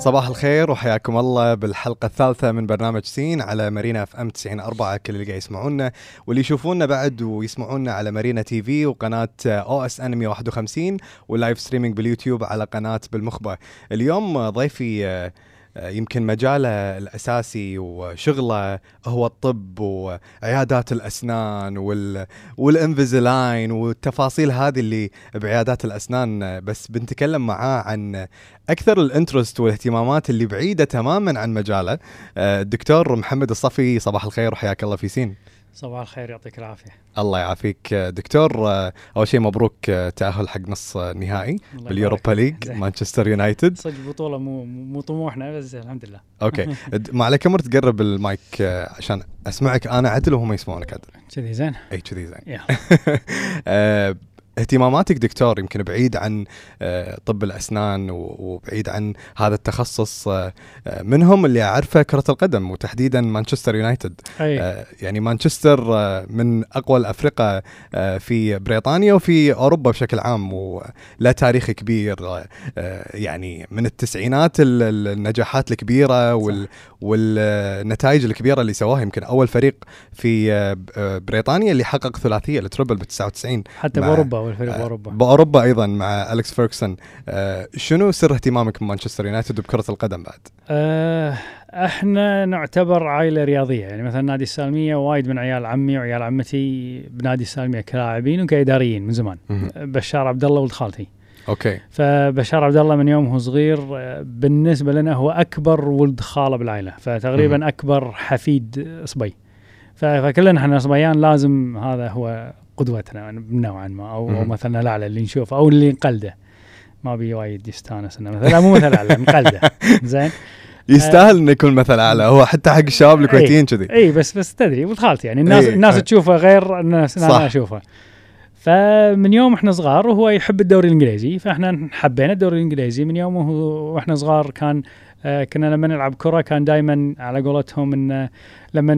صباح الخير وحياكم الله بالحلقة الثالثة من برنامج سين على مارينا FM 94 كل اللي قاعد يسمعونا. واللي يشوفونا بعد ويسمعونا على مارينا TV وقناة أو اس ان 151 وال live streaming باليوتيوب على قناة بالمخبة اليوم ضيفي يمكن مجاله الأساسي وشغله هو الطب وعيادات الأسنان وال والانفيزلاين والتفاصيل هذه اللي بعيادات الأسنان. آه، بس بنتكلم معاه عن أكثر ال interest والاهتمامات اللي بعيدة تماما عن مجاله. آه، الدكتور محمد الصفي صباح الخير وحياك الله في سين. صباح الخير يعطيك العافية. الله يعافيك. آه، دكتور آه، أول شيء مبروك آه، تأهل حق نص آه، نهائي الله بال Europa League. مانشستر يونايتد. صدق بطولة مو مو طموحنا بس الحمد لله. أوكي. ما عليك أمر تقرب المايك آه، عشان أسمعك أنا عدل وهم يسمعونك عدل. كذي زين. إي كذي زين. آه، اهتماماتك دكتور يمكن بعيد عن آه، طب الأسنان و- وبعيد عن هذا التخصص آه، آه، منهم اللي أعرفه كرة القدم وتحديدا مانشستر يونايتد. أي. يعني مانشستر من أقوى الأفرقة في بريطانيا وفي أوروبا بشكل عام ولا تاريخ كبير يعني من التسعينات ال- ال- النجاحات الكبيرة وال والنتائج الكبيرة اللي سواها يمكن أول فريق في بريطانيا اللي حقق ثلاثية ال treble ب 99 حتى بأوروبا والفريق آه، بأوروبا. بأوروبا أيضا مع الكس فيركسون آه، شنو سر اهتمامك بمانشستر يونايتد وبكره القدم بعد؟ آه إحنا نعتبر عائلة رياضية. يعني مثلا نادي السالمية وايد من عيال عمي وعيال عمتي بنادي السالمية كلاعبين وكإداريين من زمان. بشار عبد الله ولد خالتي. أوكي. فبشار عبد الله من يوم هو صغير بالنسبة لنا هو أكبر ولد خالة بالعائلة. فتقريبا. أكبر حفيد صبي فكلنا إحنا صبيان لازم هذا هو قدوتنا نوعا ما أو, أو. مثلا الأعلى اللي نشوفه أو اللي نقلده. ما بي وايد يستانس إنه مثلا مو مثل اعلى نقلده. زين؟ يستاهل إنه يكون مثل أعلى. هو حتى حق الشباب الكويتيين كذي. اي بس بس تدري ولد خالتي يعني الناس إي، الناس أه. تشوفه غير الناس. أنا أشوفه. فمن يوم إحنا صغار وهو يحب الدوري الإنجليزي فإحنا حبينا الدوري الإنجليزي. من يوم وإحنا صغار كان آه كنا لما نلعب كرة كان دائما على قولتهم إن لما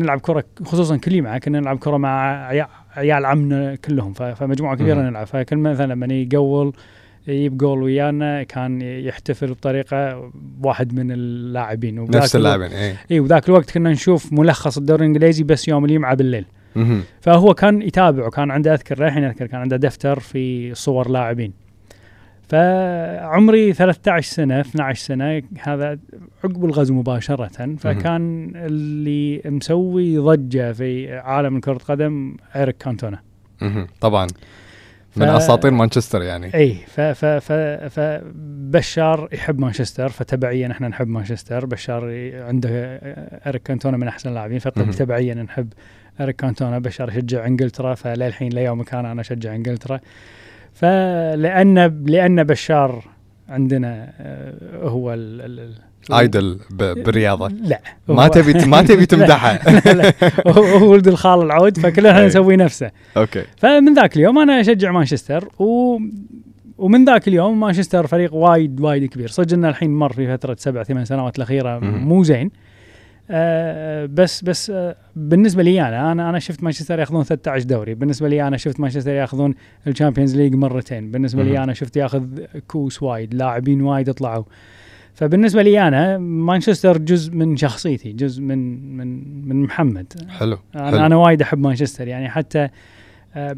نلعب كرة خصوصا كل جمعه كنا نلعب كرة مع عيال عمنا كلهم فمجموعة كبيرة مم. نلعب. فكل مثلا لما يقول يجيب جول ويانا كان يحتفل بطريقة واحد من اللاعبين. نفس اللاعبين اي اي وذاك الوقت كنا نشوف ملخص الدوري الإنجليزي بس يوم الجمعه بالليل. فهو كان يتابع وكان عنده أذكر للحين أذكر كان عنده دفتر في صور لاعبين. فعمري 13 سنة 12 سنة هذا عقب الغزو مباشرة. فكان اللي مسوي ضجة في عالم كرة القدم إيريك كانتونا. طبعا. من ف- أساطير مانشستر يعني. اي ف ف ف فبشار يحب مانشستر فتبعيا إحنا نحب مانشستر. بشار عنده اريك كانتونا من أحسن اللاعبين. فتبعيا نحب اريك كانتونا. بشار يشجع إنجلترا فللحين ليومك أنا أنا أشجع إنجلترا. فلان لأن بشار عندنا آه، هو ال idol بالرياضه لا. ما تبي ما تبي تمدحه. لا لا. هو ولد الخال العود فكلنا. نسوي نفسه. okay. فمن ذاك اليوم أنا أشجع مانشستر و ومن ذاك اليوم مانشستر فريق وايد وايد كبير. صدق إنه الحين مر في فترة سبع ثمان سنوات الأخيرة. مو زين. آه بس بس آه بالنسبة لي أنا أنا أنا شفت مانشستر ياخذون 13 دوري. بالنسبة لي أنا شفت مانشستر ياخذون ال Champions League مرتين. بالنسبة. لي أنا شفت ياخذ كوس وايد لاعبين وايد طلعوا فبالنسبة لي أنا مانشستر جزء من شخصيتي جزء من من من محمد. حلو. أنا حلو. أنا وايد أحب مانشستر. يعني حتى آه،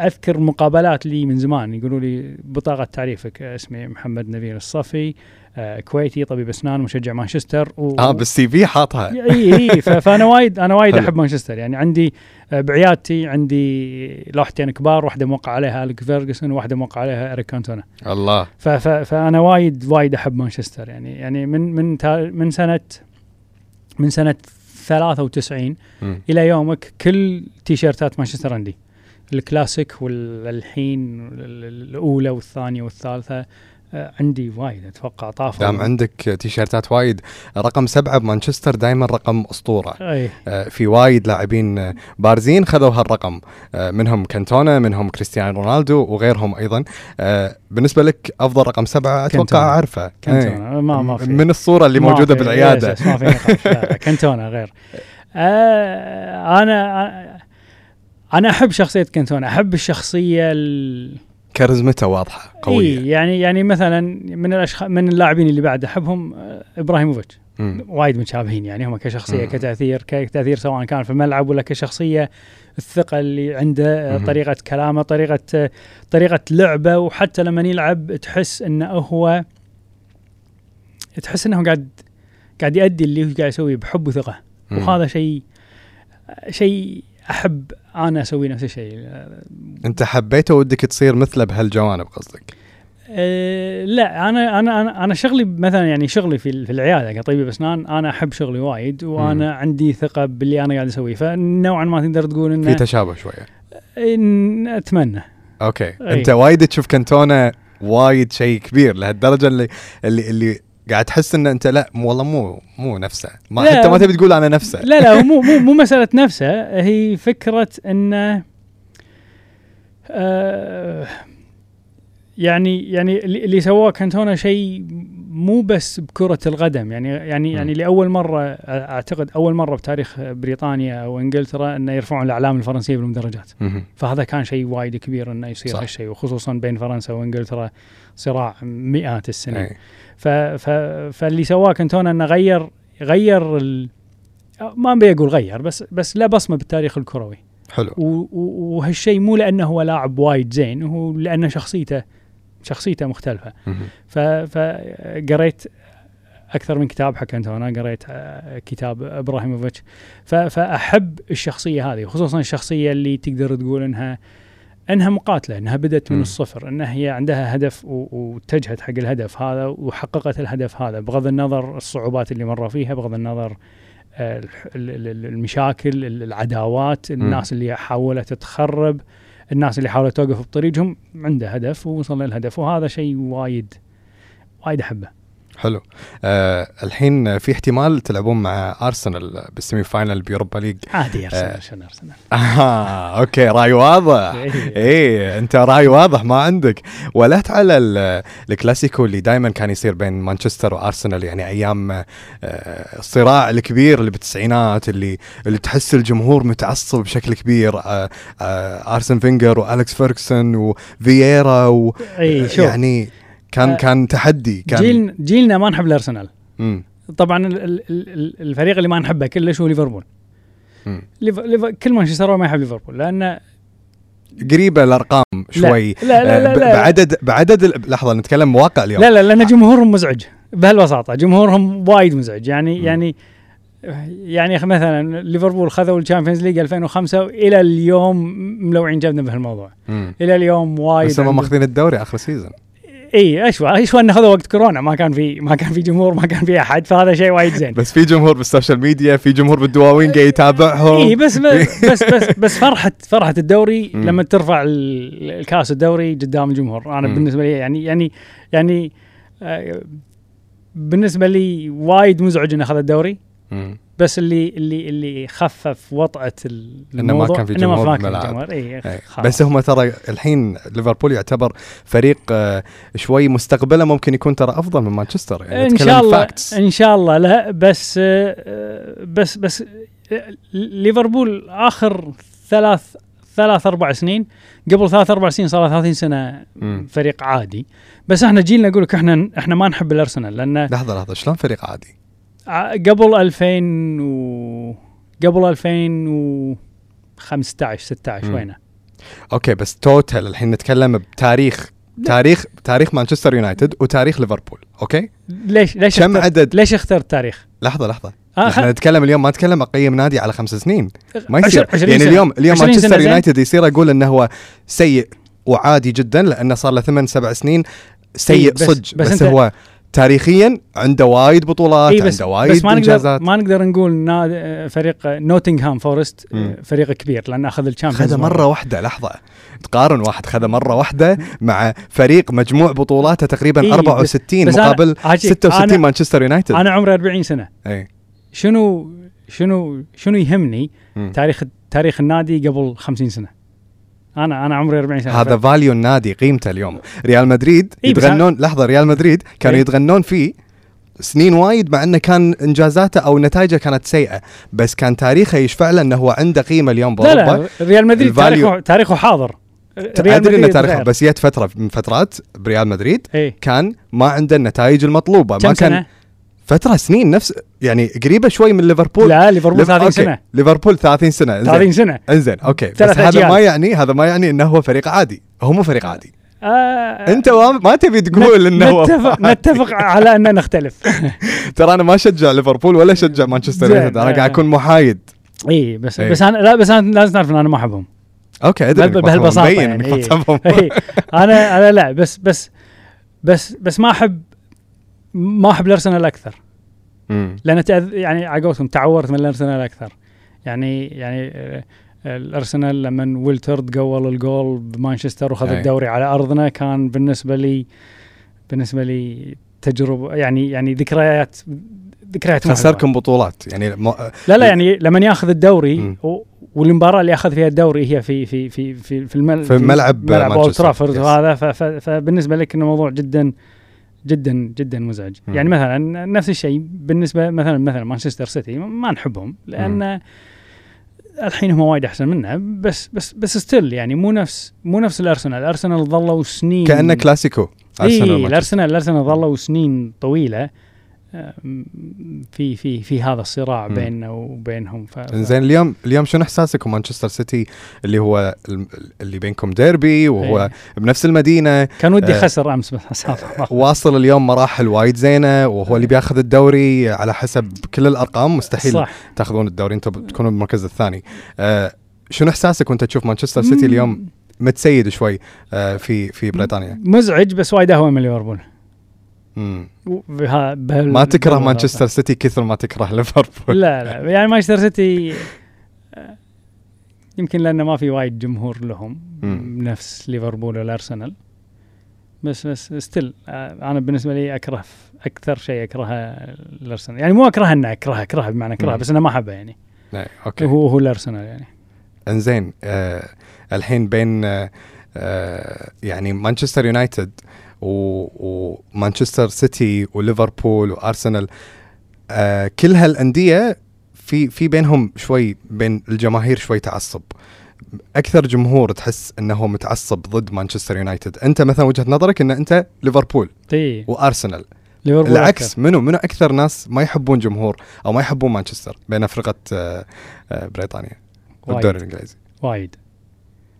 أذكر مقابلات لي من زمان يقولوا لي بطاقة تعريفك اسمي محمد نبيل الصفي. كويتي طبيب أسنان مشجع مانشستر و... آه بال CV حاطها. إي إي فأنا وايد أنا وايد. أحب مانشستر. يعني عندي آه، بعيادتي عندي لوحتين كبار واحدة موقع عليها أليكس فيرجسون وواحده موقع عليها إريك كانتونا. الله. ف- ف- فأنا وايد وايد أحب مانشستر. يعني يعني من من تا- من سنه من سنة 93 مم. إلى يومك كل تيشيرتات مانشستر عندي. الكلاسيك والحين الأولى والثانية والثالثة. آه، عندي وايد أتوقع طافوا. دام عندك تيشيرتات وايد. رقم سبعة بمانشستر دائما رقم أسطورة. أي. آه، في وايد لاعبين آه، بارزين خذوا هالرقم. آه، منهم كانتونا منهم كريستيانو رونالدو وغيرهم أيضا. آه، بالنسبة لك أفضل رقم سبعة أتوقع كانتونا. أعرفه. إيه. كانتونا. ما ما في. من الصورة اللي موجودة في- بالعيادة. yes- yes، ما في كانتونا غير. آه أنا أنا أحب شخصية كانتونا. أحب الشخصية ال... كاريزمته واضحة قوية إيه يعني يعني مثلا من الاشخاص من اللاعبين اللي بعد احبهم آه، إبراهيموفيتش. وايد متشابهين يعني هم كشخصية مم. كتأثير كتأثير سواء كان في الملعب ولا كشخصية الثقة اللي عنده آه، مم. طريقة كلامه طريقة آه، طريقة لعبه وحتى لما يلعب تحس إنه هو تحس إنه قاعد قاعد يؤدي اللي هو قاعد يسويه بحب وثقة مم. وهذا شيء شيء أحب أنا أسوي نفس الشيء. أنت حبيته ودك تصير مثله بهالجوانب قصدك؟ أه لا أنا أنا أنا أنا شغلي مثلا يعني شغلي في في العيادة كطبيب أسنان أنا أحب شغلي وايد وأنا عندي ثقة باللي أنا قاعد أسويه. فنوعا ما تقدر تقول في انه تشابه شوية. إن أتمنى. أوكي. أي. أنت وايد تشوف كانتونا وايد شيء كبير لهالدرجة اللي اللي اللي قاعد تحس إن أنت لا والله مو مو نفسه ما لا. حتى ما تبي تقول أنا نفسه لا لا مو مو مو مسألة نفسه هي فكرة انه آه يعني يعني اللي سواه كانتونا شيء مو بس بكرة القدم يعني يعني. يعني لأول مرة أعتقد أول مرة بتاريخ بريطانيا أو إنجلترا إنه يرفعون الإعلام الفرنسيه بالمدرجات. فهذا كان شيء وايد كبير إنه يصير. هالشيء وخصوصا بين فرنسا وإنجلترا صراع مئات السنين أي. ف ف فاللي سواه كانتونا انه غير غير ال... ما أبي أقول غير بس بس لا بصمة بالتاريخ الكروي. حلو. وهالشيء مو لأنه هو لاعب وايد زين هو لأنه شخصيته شخصيته مختلفة. فقريت أكثر من كتاب حق كانتونا قريت آه، كتاب إبراهيموفيتش. فأحب الشخصية هذه وخصوصا الشخصية اللي تقدر تقول إنها انها مقاتلة انها بدأت من. الصفر انها هي عندها هدف واتجهت حق الهدف هذا وحققت الهدف هذا بغض النظر الصعوبات اللي مر فيها بغض النظر آه، المشاكل ال- العداوات الناس اللي حاولت تخرب الناس اللي حاولت توقف بطريقهم عنده هدف ووصل للهدف وهذا شيء وايد وايد أحبه حلو آه الحين في احتمال تلعبون مع ارسنال بال semi-final ب Europa League عادي آه. ارسنال شنو ارسنال آه okay رأي واضح إيه. إيه أنت رأي واضح ما عندك ولهت على ال- الكلاسيكو اللي دائما كان يصير بين مانشستر وارسنال يعني أيام آه، الصراع الكبير اللي بالتسعينات اللي اللي تحس الجمهور متعصب بشكل كبير آه، آه، ارسن فينجر والكس فيركسون وفييرا و اي شوف يعني كان آه، كان تحدي كان جيل جيلنا ما نحب الأرسنال. مم. طبعا ال- ال- ال- الفريق اللي ما نحبه كلش هو ليفربول. كل مانشستر ما يحب ليفربول لأن قريبة الأرقام شوي. لا لا لا, آه، لا, لا, بعدد بعدد لحظة نتكلم مواقع اليوم. لا لا لأن جمهورهم مزعج بهالبساطة. جمهورهم وايد مزعج. يعني مم. يعني يعني مثلا ليفربول خذوا ال Champions League 2005 وإلى اليوم ملوعين جبنا بهالموضوع. إلى اليوم وايد بس هم ماخذين الدوري آخر season إي اشوى اشوى انه خذوا وقت كورونا؟ ما كان في ما كان في جمهور ما كان في أحد فهذا شيء وايد زين. بس في جمهور بال social media في جمهور بالدواوين قاعد يتابعهم. إي بس بس بس بس فرحة فرحة الدوري. لما ترفع ال- الكاس الدوري قدام الجمهور. أنا. بالنسبة لي يعني يعني يعني آه، بالنسبة لي وايد مزعج إنه أخذ الدوري. مم. بس اللي اللي اللي خفف وطأة إنه ما كان في إنه ما جمهور كان. جمهور اي إيه. خلاص. بس هم ترى الحين ليفربول يعتبر فريق آه، شوي مستقبله ممكن يكون ترى أفضل من مانشستر يعني إن شاء الله facts. إن شاء الله لا بس آه، بس بس آه، ليفربول آخر ثلاث ثلاث أربع سنين قبل ثلاث أربع سنين صار له 30 سنة مم. فريق عادي بس إحنا جيلنا نقول لك إحنا إحنا ما نحب الأرسنال لأن لحظة لحظة شلون فريق عادي؟ قبل 2000 و قبل 2015 16 مم. وينه okay بس total الحين نتكلم بتاريخ تاريخ تاريخ مانشستر يونايتد وتاريخ ليفربول okay ليش ليش كم اخترت- عدد ليش اخترت تاريخ؟ لحظة لحظة آه إحنا نتكلم اليوم ما نتكلم أقيم نادي على خمس سنين ما عشر- يصير عشرين يعني سنة. اليوم اليوم مانشستر. يونايتد يصير أقول إنه هو سيء وعادي جدا لأنه صار له ثمان سبع سنين سيء إيه، بس- صدق بس بس, بس هو تاريخيا عنده وايد بطولات إي بس عنده وايد بس ما نقدر إنجازات. ما نقدر نقول آه، فريق نوتنغهام فورست آه،. فريق كبير لأنه أخذ ال Champions خذ مرة واحدة لحظة. تقارن واحد خذ مرة واحدة مع فريق مجموع بطولاته تقريبا إيه، 64 بس أنا- مقابل عاجي- 66 أنا- مانشستر يونايتد. أنا عمري 40 سنة. إي. شنو شنو شنو يهمني؟ مم. تاريخ تاريخ النادي قبل 50 سنة. أنا أنا عمري 40 سنة. هذا value النادي قيمته اليوم. ريال مدريد إيه، يتغنون لحظة ريال مدريد كانوا إيه. يتغنون فيه سنين وايد مع إنه كان إنجازاته أو نتائجه كانت سيئة. بس كان تاريخه يشفع له إنه هو عنده قيمة اليوم لا بأوروبا. لا ريال مدريد تاريخه تاريخه حاضر. أدري إنه تاريخه. بس جت فتره من فترات بريال مدريد إيه. كان ما عنده النتائج المطلوبة. ما كان سنة؟ فترة سنين نفس يعني قريبة شوي من ليفربول لا ليفربول ليف- 30 okay. سنة ليفربول 30 سنة إنزين. 30 سنة إنزين okay بس هذا أجيال. ما يعني هذا ما يعني إنه هو فريق عادي هو مو فريق عادي آه أنت ما- تبي تقول إنه هو نتفق. نتفق على ان نختلف ترى أنا ما اشجع ليفربول ولا اشجع مانشستر. يونايتد أنا آه. قاعد أكون محايد إي بس إيه. بس أنا لا بس أنا لازم تعرف إن أنا ما أحبهم okay أدري بهال- إنك ما تفهم. بهالبساطة مبين يعني، إيه. إيه. أنا أنا لا بس بس بس بس ما أحب ما أحب الأرسنال أكثر مم. لأن تأذ... يعني على قولتهم تعورت من الأرسنال أكثر يعني يعني آه، الأرسنال لما ويلترد قول الجول بمانشستر وخذ أي. الدوري على أرضنا كان بالنسبة لي بالنسبة لي تجربة يعني يعني ذكريات ذكريات. خسركم بطولات يعني م... لا لا يعني لما ياخذ الدوري. والمباراة اللي اخذ فيها الدوري هي في في في في في, المل... في ملعب ملعب اولد مانشستر. ترافورد. وهذا. فبالنسبة لك إنه موضوع جدا جدا جدا مزعج مم. يعني مثلا نفس الشيء بالنسبة مثلا مثلا مانشستر سيتي ما نحبهم لأن الحين هم وايد أحسن منا بس بس بس still يعني مو نفس مو نفس الأرسنال الأرسنال ظلوا سنين كأنه كلاسيكو أرسنال اي. الأرسنال الأرسنال ظلوا سنين طويلة في في في هذا الصراع. بيننا وبينهم. ف... زين اليوم اليوم شنو إحساسك ومانشستر سيتي اللي هو اللي بينكم ديربي وهو إيه. بنفس المدينة؟ كان ودي آه، خسر أمس بس واصل اليوم مراحل وايد زينة وهو اللي بياخذ الدوري على حسب كل الأرقام مستحيل صح. تاخذون الدوري أنتم بتكونون بالمركز الثاني. آه شنو إحساسك وأنت تشوف مانشستر سيتي اليوم متسيد شوي آه في في بريطانيا؟ مزعج بس وايد أهون من ليفربول. ما تكره مانشستر سيتي كثر ما تكره ليفربول. لا لا. يعني مانشستر سيتي آه، يمكن لأنه ما في وايد جمهور لهم مم. نفس ليفربول والارسنال بس بس still أنا بالنسبة لي أكره أكثر شيء أكرهه الأرسنال. يعني مو اكره إنه أكرهه أكرهه بمعنى أكرهه. بس أنا ما احبه يعني. أوكي. هو هو الأرسنال يعني. إنزين آه الحين بين آه آه يعني مانشستر يونايتد و- ومانشستر سيتي وليفربول وارسنال آه كل هالأندية في في بينهم شوي بين الجماهير شوي تعصب. أكثر جمهور تحس إنه متعصب ضد مانشستر يونايتد أنت مثلا وجهة نظرك إن أنت ليفربول وارسنال ليفربول العكس أكثر. منو منو أكثر ناس ما يحبون جمهور أو ما يحبون مانشستر بين فرقه آه آه بريطانيا والدوري الإنجليزي؟ وايد.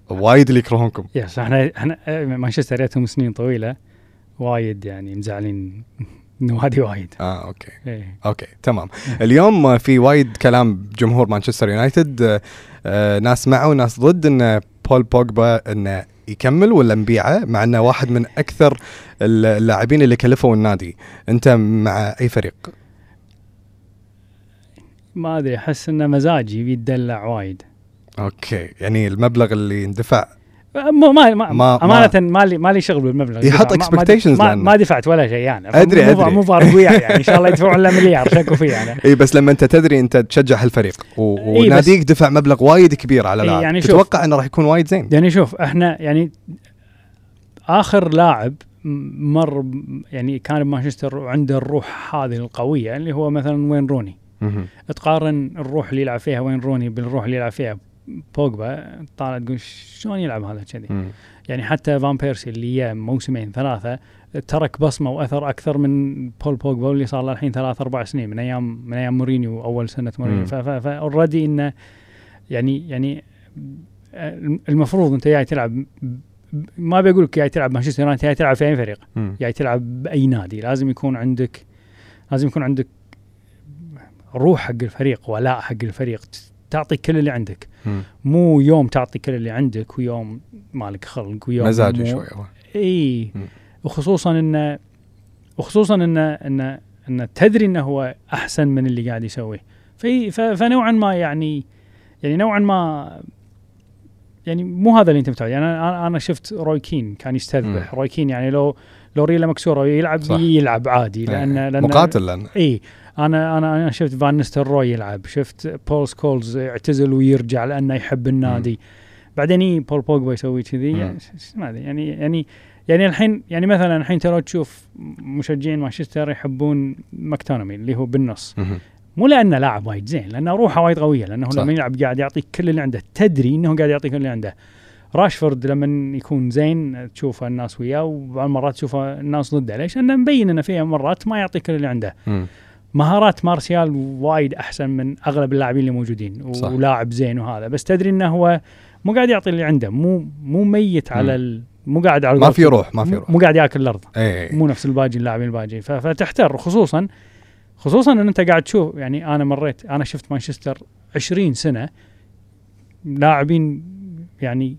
وايد اللي يكرهونكم يس إحنا إحنا مانشستر جتهم سنين طويلة. وايد يعني مزعلين النوادي وايد. آه أوكي. إيه. أوكي تمام. اليوم آه، في وايد كلام جمهور مانشستر يونايتد آه، آه، ناس معه وناس ضد إن بول بوجبا إنه يكمل ولا نبيعه مع إنه واحد من أكثر اللاعبين اللي كلفوا النادي. أنت مع أي فريق؟ ما أدري أحس إنه مزاجي يتدلع وايد. أوكي يعني المبلغ اللي اندفع ما ما, ما- أمانة ما لي ما لي شغل بالمبلغ. يحط ما- ما- expectations ما, دفعت ولا شيء يعني. أدري- مو- مو بارقويع يعني. إن شاء الله يدفعون له مليار شكو فيه أنا إي بس لما أنت تدري أنت تشجع هالفريق وناديك دفع مبلغ وايد كبير على لاعب يعني. تتوقع إنه راح يكون وايد زين؟ يعني شوف إحنا يعني آخر لاعب مر يعني كان بمانشستر وعنده الروح هذه القوية اللي هو مثلا وين روني. تقارن الروح اللي يلعب فيها وين روني بالروح اللي يلعب فيها بوجبا طالع تقول شلون يلعب هذا كذي. يعني حتى فان بيرسي اللي جاء موسمين ثلاثة ترك بصمة وأثر أكثر من بول بوجبا اللي صار له الحين ثلاث أربع سنين من أيام من أيام مورينيو أول سنة. مورينيو ف already إنه يعني يعني المفروض أنت جاي تلعب ما بقول لك جاي تلعب مانشستر يونايتد جاي تلعب في أي فريق. جاي تلعب بأي نادي لازم يكون عندك لازم يكون عندك روح حق الفريق ولاء حق الفريق تعطي كل اللي عندك مم. مو يوم تعطي كل اللي عندك ويوم مالك خلق ويوم مزاجي مو- شوي. إي. وخصوصا انه وخصوصا انه انه إنه تدري إنه هو أحسن من اللي قاعد يسويه في فنوعا ما يعني يعني نوعا ما يعني مو هذا اللي أنت متعود يعني أنا أنا شفت روي كين كان يستذبح روي كين يعني لو لو ريله مكسوره ويلعب صح. يلعب عادي لأن. لأن مقاتل لأن إي أنا أنا أنا شفت فان نيستلروي يلعب شفت بول سكولز يعتزل ويرجع لأنه يحب النادي بعدين إيه بول بوجبا يسوي كذي مم. يعني ما أدري يعني يعني يعني الحين يعني مثلا الحين ترى تشوف مشجعين مانشستر يحبون ماكتوميني اللي هو بالنص. مو لأنه لاعب وايد زين لأنه روحه وايد قوية لأنه صح. لما يلعب قاعد يعطيك كل اللي عنده تدري إنه قاعد يعطيك كل اللي عنده راشفورد لما يكون زين تشوفه الناس وياه وبعض المرات تشوفه الناس ضده ليش؟ لأنه مبين إنه فيها مرات ما يعطي كل اللي عنده مم. مهارات مارسيال وايد أحسن من أغلب اللاعبين اللي موجودين صح. ولاعب زين وهذا بس تدري إنه هو مو قاعد يعطي اللي عنده مو مو ميت على. ال... مو قاعد على ما في. روح ما في روح مو قاعد ياكل الأرض اي مو نفس الباجي اللاعبين الباجي ف- فتحتر خصوصا خصوصا إن أنت قاعد تشوف يعني أنا مريت أنا شفت مانشستر 20 سنة لاعبين يعني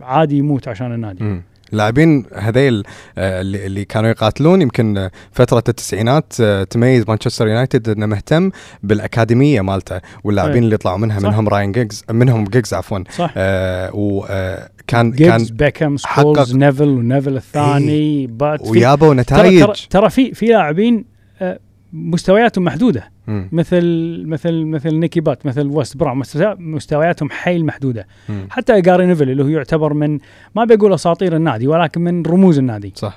عادي يموت عشان النادي مم. لاعبين هذيل آه، اللي اللي كانوا يقاتلون. يمكن آه، فترة التسعينات آه، تميز مانشستر يونايتد إنه مهتم بالأكاديمية مالته واللاعبين. اللي يطلعوا منها صح. منهم راين جيجز منهم جيجز عفوا. صح. آه وكان كان بيكهام سكولز نيفل ونيفل الثاني بات في- ويابوا نتائج ترى, ترى في في لاعبين مستوياتهم محدودة. مم. مثل مثل مثل نيكي بات مثل ويس براون مستوياتهم حيل محدودة. مم. حتى جاري نيفل اللي هو يعتبر من ما بقول أساطير النادي ولكن من رموز النادي. صح.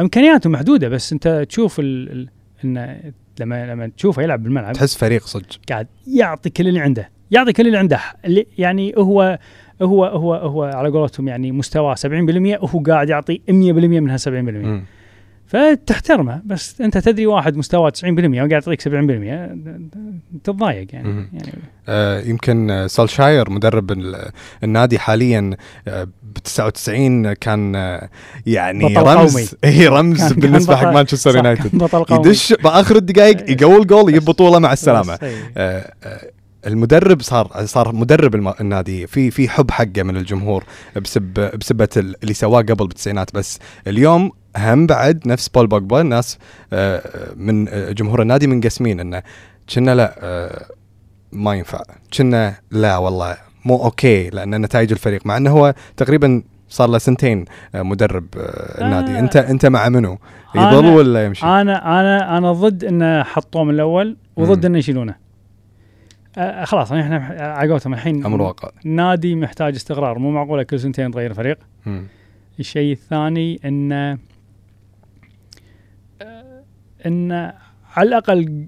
إمكانياته محدودة بس أنت تشوف ال... ال... انه لما لما تشوفه يلعب بالملعب. تحس فريق صدق. قاعد يعطي كل اللي عنده يعطي كل اللي عنده. اللي يعني هو هو هو هو على قولتهم يعني مستواه 70% وهو قاعد يعطي 100% منها 70% مم. فتحترمه بس أنت تدري واحد مستواه 90% وقاعد يعطيك 70% تتضايق يعني. يعني. آه، يمكن سولشاير مدرب ال- النادي حاليا آه، ب 99 كان آه، يعني بطل رمز قومي. اي رمز بالنسبة حق مانشستر يونايتد. يدش بآخر الدقائق يقول جول يجيب بطولة مع السلامة. إيه. آه، المدرب صار صار مدرب النادي. في في حب حقه من الجمهور بسب بسبة ال- اللي سواه قبل بالتسعينات. بس اليوم هم بعد نفس بول بوجبا الناس آه، من آه، جمهور النادي منقسمين إنه كنا لا آه، ما ينفع. كنا لا والله مو أوكي لأن نتائج الفريق مع إنه هو تقريبا صار له سنتين مدرب النادي. أنت أنت مع منو؟ يظل أنا- ولا يمشي؟ أنا أنا أنا ضد إنه حطوه من الأول وضد. إنه يشيلونه. آه خلاص إحنا على قولتهم الحين أمر واقع. نادي محتاج استقرار. مو معقولة كل سنتين تغير فريق. الشيء الثاني إنه انه على الأقل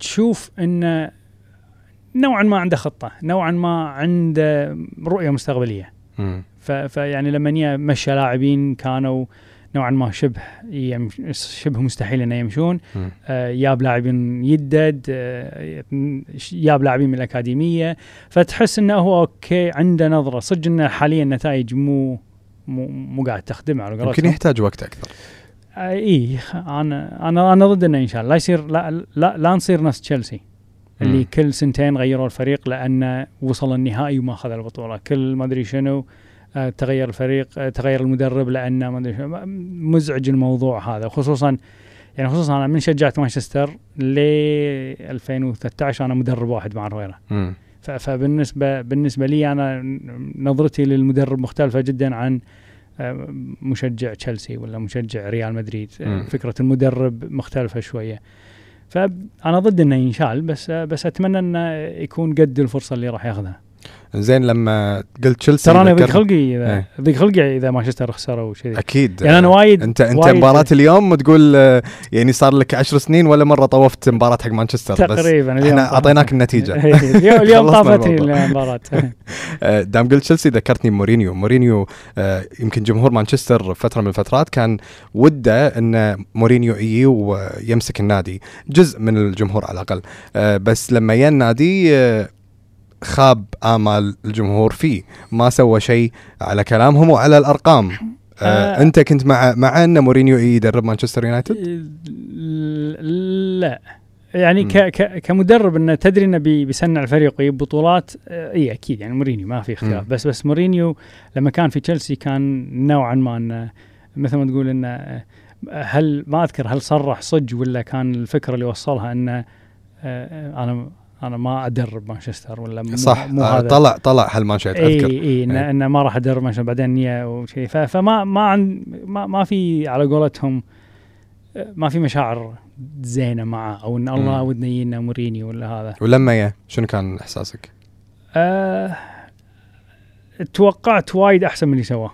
تشوف انه نوعا ما عنده خطة نوعا ما عنده رؤية مستقبلية. فيعني لما مشى لاعبين كانوا نوعا ما شبه شبه مستحيل إنه يمشون. مم. آه، ياب لاعبين يدد آه، ياب لاعبين من الأكاديمية. فتحس إنه هو أوكي عنده نظرة. صدق إنه حاليا النتائج مو مو مو قاعد تخدمه على يمكن يحتاج وقت أكثر. اي أنا أنا أنا ضد إنه إن شاء الله لا يصير لا لا, لا نصير نفس تشيلسي. اللي. كل سنتين غيروا الفريق لأنه وصل النهائي وما أخذ البطولة. كل ما أدري شنو آه، تغير الفريق آه، تغير المدرب لأنه ما أدري مزعج الموضوع هذا. خصوصا يعني خصوصا أنا من شجعت مانشستر ل 2013 أنا مدرب واحد مع رويرا فبالنسبه بالنسبة لي أنا نظرتي للمدرب مختلفة جدا عن مشجع تشيلسي ولا مشجع ريال مدريد. آه، مم. فكرة المدرب مختلفة شوية. فأنا ضد إنه ينشال بس آه، بس أتمنى إنه يكون قد الفرصة اللي راح ياخذها. زين لما قلت تشيلسي ترى أنا ضيق ذكرني- خلقي اذا إيه. ضيق خلقي إذا مانشستر خسروا وكذي أكيد. يعني أنا وايد انت أنت مباراة اليوم تقول آه، يعني صار لك عشر سنين ولا مرة طوفت مباراة حق مانشستر بس تقريبا اليوم إحنا أعطيناك النتيجة. إيه، اليوم طافتني. المباراة. آه، دام قلت تشيلسي ذكرتني مورينيو. مورينيو آه، يمكن جمهور مانشستر فترة من الفترات كان وده إن مورينيو يجي ويمسك النادي. جزء من الجمهور على الأقل. بس لما جاء النادي خاب آمال الجمهور فيه ما سوى شيء على كلامهم وعلى الأرقام آه آه. أنت كنت مع مع أن مورينيو يدرب مانشستر يونايتد لا يعني. ك ك كمدرب أنه تدري أنه بي بيصنع الفريق ويجيب بطولات آه، اي أكيد يعني مورينيو ما في اختلاف. بس بس مورينيو لما كان في تشيلسي كان نوعا ما أنه مثل ما تقول أنه آه، هل ما أذكر هل صرح صج ولا كان الفكرة اللي وصلها أنه أنا أنا ما أدرب مانشستر ولا مو صح مو هذا طلع طلع هالمانشيت إي أذكر إي انه إي. إنه ما راح أدرب مانشستر بعدين نية وشيء ف- فما ما عن ما, ما في على قولتهم ما في مشاعر زينة معه أو إن الله. ودنا يجينا مورينيو ولا هذا ولما يا شنو كان إحساسك؟ أه توقعت وايد أحسن من اللي سواه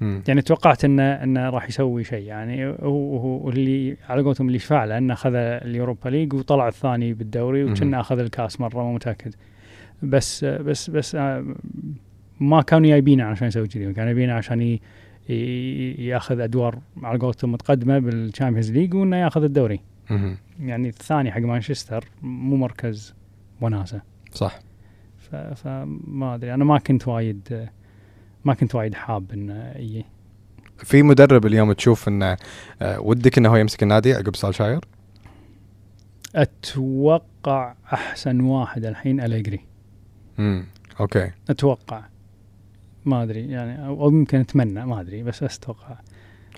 مم. يعني توقعت انه إنه راح يسوي شيء. يعني هو هو اللي على قولتهم اللي شفع له إنه أخذ اليوروبا ليج وطلع الثاني بالدوري. وكنا أخذ الكاس مرة ما متأكد. بس بس بس آه، ما كانوا جايبينه عشان يسوي كذي. كانوا جايبينه عشان ياخذ أدوار على قولتهم متقدمة بالشامبيونز ليج وإنه ياخذ الدوري. مهم. يعني الثاني حق مانشستر مو مركز وناسة. صح. فما أدري. أنا ما كنت وايد ما كنت وايد حاب إنه يجي. في مدرب اليوم تشوف إنه آه، ودك إنه هو يمسك النادي عقب سولشاير أتوقع أحسن واحد الحين أليجري. امم أوكي. أتوقع. ما أدري يعني أو يمكن أتمنى ما أدري بس أتوقع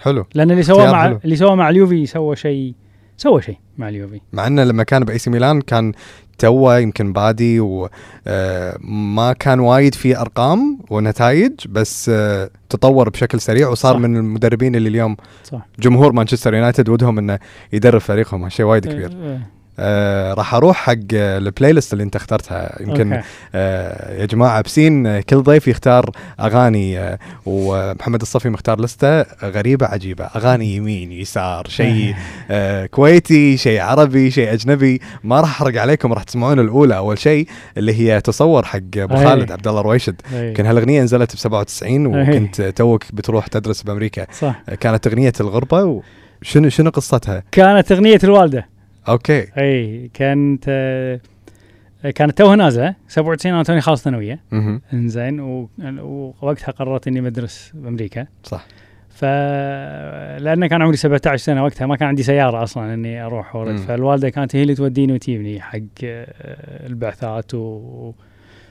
حلو. لأن اللي سواه مع حلو. اللي سواه مع اليوفي سوى شيء سوى شيء مع اليوفي. مع إنه لما كان بإي سي ميلان كان توه يمكن بادي وما كان وايد في أرقام ونتائج بس آه، تطور بشكل سريع وصار صح. من المدربين اللي اليوم صح. جمهور مانشستر يونايتد ودهم إنه يدرب فريقهم هالشيء وايد كبير. آه، راح أروح حق ال playlist اللي أنت اخترتها يمكن. آه يا جماعة بسين كل ضيف يختار أغاني آه ومحمد الصفي مختار لستة غريبة عجيبة أغاني يمين يسار شيء آه كويتي شيء عربي شيء أجنبي ما راح أحرق عليكم راح تسمعون الأولى أول شيء اللي هي تصور حق أبو أي. خالد عبد الله رويشد إيه. كان هالأغنية نزلت ب 97 أي. وكنت توك بتروح تدرس بأمريكا صح كانت أغنية الغربة وشنو شنو قصتها؟ كانت أغنية الوالدة أوكي. إي كانت كانت توها نازلة. 97 أنا توني خالص ثانوية. إنزين ووقتها قررت إني بدرس بأمريكا. صح. ف لأن كان عمري 17 سنة وقتها ما كان عندي سيارة أصلا إني أروح وارد مم. فالوالدة كانت هي اللي توديني وتجيبني حق آه، البعثات و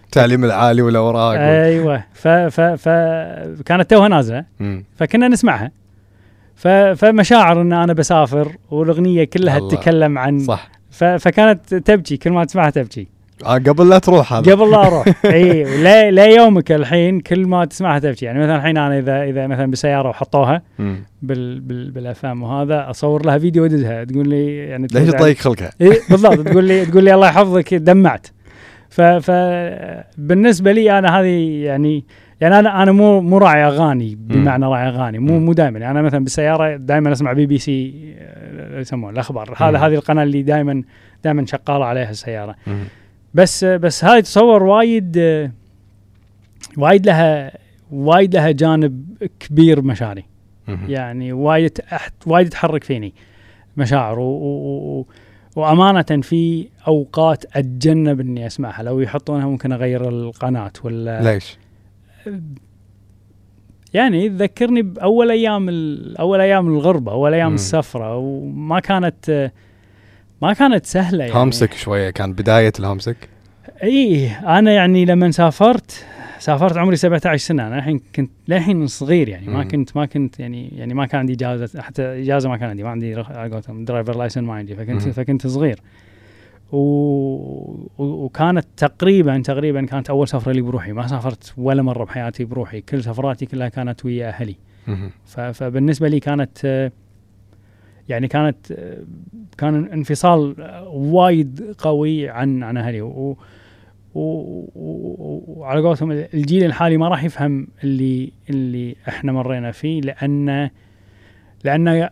التعليم العالي والأوراق وال- أيوه. ف ف ف كانت توها نازلة. فكنا نسمعها. فمشاعر إن أنا بسافر والأغنية كلها الله. تتكلم عن صح. فكانت تبكي كل ما تسمعها تبكي. آه قبل لا تروح هذا. قبل لا أروح. إي لا لا يومك الحين كل ما تسمعها تبكي. يعني مثلا الحين أنا إذا إذا مثلا بالسياره وحطوها. بال بال بالأفلام وهذا أصور لها فيديو وأدزها. تقول لي يعني ليش لي- تضيق خلقها؟ إيه بالضبط. تقول لي تقول لي الله يحفظك دمعت. ف ف بالنسبة لي أنا هذه يعني يعني أنا أنا مو مو راعي أغاني بمعنى راعي أغاني مو. مو دائما يعني أنا مثلا بالسياره دائما أسمع بي بي سي آه، يسمونه الأخبار هذا. هذه القناة اللي دائما دائما شغالة عليها السيارة مم. بس بس هاي تصور وايد آه، وايد لها وايد لها جانب كبير مشاعري مم. يعني وايد وايد تحرك فيني مشاعر و, و, و وأمانة في أوقات أتجنب إني أسمعها لو يحطونها ممكن أغير القناة ولا ليش؟ يعني تذكرني باول أيام أول أيام الغربة أول أيام مم. السفرة وما كانت ما كانت سهلة يعني هومسك شوية كان بداية ال homesick اي أنا يعني لما سافرت سافرت عمري 17 سنة أنا الحين كنت للحين صغير يعني ما. كنت ما كنت يعني يعني ما كان عندي إجازة حتى إجازة ما كان عندي ما عندي على driver license ما عندي فكنت مم. فكنت صغير و... وكانت تقريبا تقريبا كانت أول سفرة لي بروحي. ما سافرت ولا مرة بحياتي بروحي. كل سفراتي كلها كانت ويا أهلي. ف... فبالنسبة لي كانت يعني كانت كان انفصال وايد قوي عن عن أهلي. و... وعلى قولتهم الجيل الحالي ما راح يفهم اللي اللي إحنا مرينا فيه لأن لأن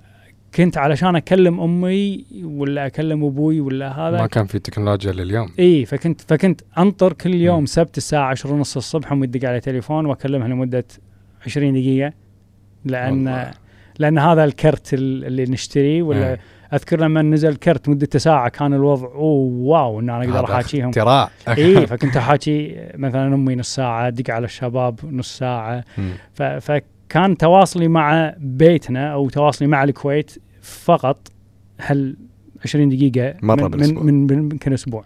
كنت علشان أكلم أمي ولا أكلم أبوي ولا هذا ما كان في تكنولوجيا لليوم إي فكنت فكنت أنطر كل. يوم سبت الساعة 10 ونص الصبح امي تدق علي تليفون وأكلمها لمدة 20 دقيقة لأن والله. لأن هذا الكرت ال- اللي نشتريه ولا إيه. أذكر لما نزل كرت مدته ساعة كان الوضع أوه واو إن أنا أقدر أحاكيهم اختراع إي فكنت أحاكي مثلا أمي نص ساعة أدق على الشباب نص ساعة مم. ف- فكان تواصلي مع بيتنا أو تواصلي مع الكويت فقط هال 20 دقيقة مرة من بالأسبوع. من, من, كل أسبوع.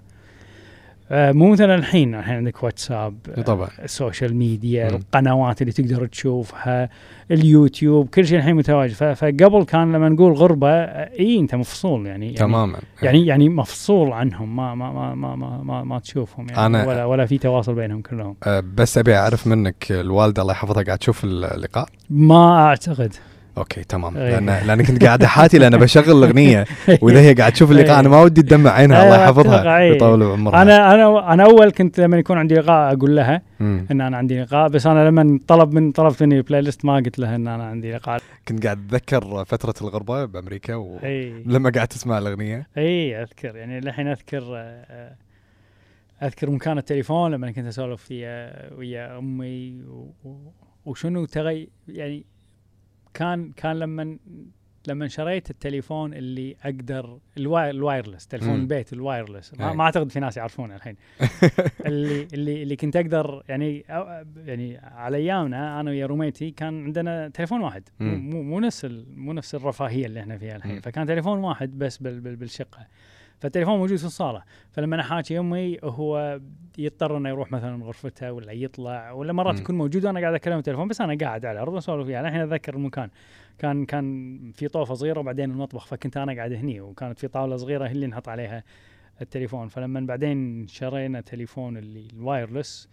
آه، مو مثلا الحين الحين عندك واتساب طبعا ال social media مم. القنوات اللي تقدر تشوفها اليوتيوب كل شيء الحين متواجد. فقبل كان لما نقول غربة آه، إي أنت مفصول يعني يعني تماما. يعني يعني مفصول عنهم ما ما ما ما ما, ما, ما تشوفهم يعني أنا- ولا ولا في تواصل بينهم كلهم. آه، بس أبي أعرف منك الوالدة الله يحفظها قاعد تشوف اللقاء؟ ما أعتقد. okay تمام. لأن لأن كنت قاعد أحاتي لأن بشغل الأغنية. وإذا هي قاعد تشوف اللقاء. أنا ما ودي تدمع عينها الله يحفظها. أتفق، إيه. ويطول عمرها. أنا أنا أنا أول كنت لما يكون عندي لقاء أقول لها مم. إن أنا عندي لقاء بس أنا لما طلب من طلبت مني ال playlist ما قلت لها إن أنا عندي لقاء كنت قاعد أتذكر فترة الغربة بأمريكا ولما قاعد تسمع الأغنية. أي أذكر. يعني الحين أذكر آه، أذكر مكان التليفون لما كنت أسولف ويا ويا أمي وشنو تغي يعني كان كان لما لما شريت التليفون اللي أقدر ال wire ال wireless تليفون مم. البيت ال wireless ما, أي. ما أعتقد في ناس يعرفونه الحين اللي اللي اللي كنت أقدر يعني أو يعني على أيامنا أنا ويا roommate ي كان عندنا تليفون واحد مو مم. مو, مو نفس مو نفس الرفاهية اللي إحنا فيها الحين مم. فكان تليفون واحد بس بال بال بالشقة فالتليفون موجود في الصالة فلما أنا حاكي أمي هو يضطر إنه يروح مثلا غرفته ولا يطلع ولا مرات. يكون موجود وأنا قاعد اتكلم بالتليفون بس أنا قاعد على الأرض أسولف وياه. الحين أتذكر المكان كان كان في طوفة صغيرة وبعدين المطبخ فكنت أنا قاعد هني وكانت في طاولة صغيرة هي اللي نحط عليها التليفون. فلما بعدين شرينا تليفون اللي الوايرلس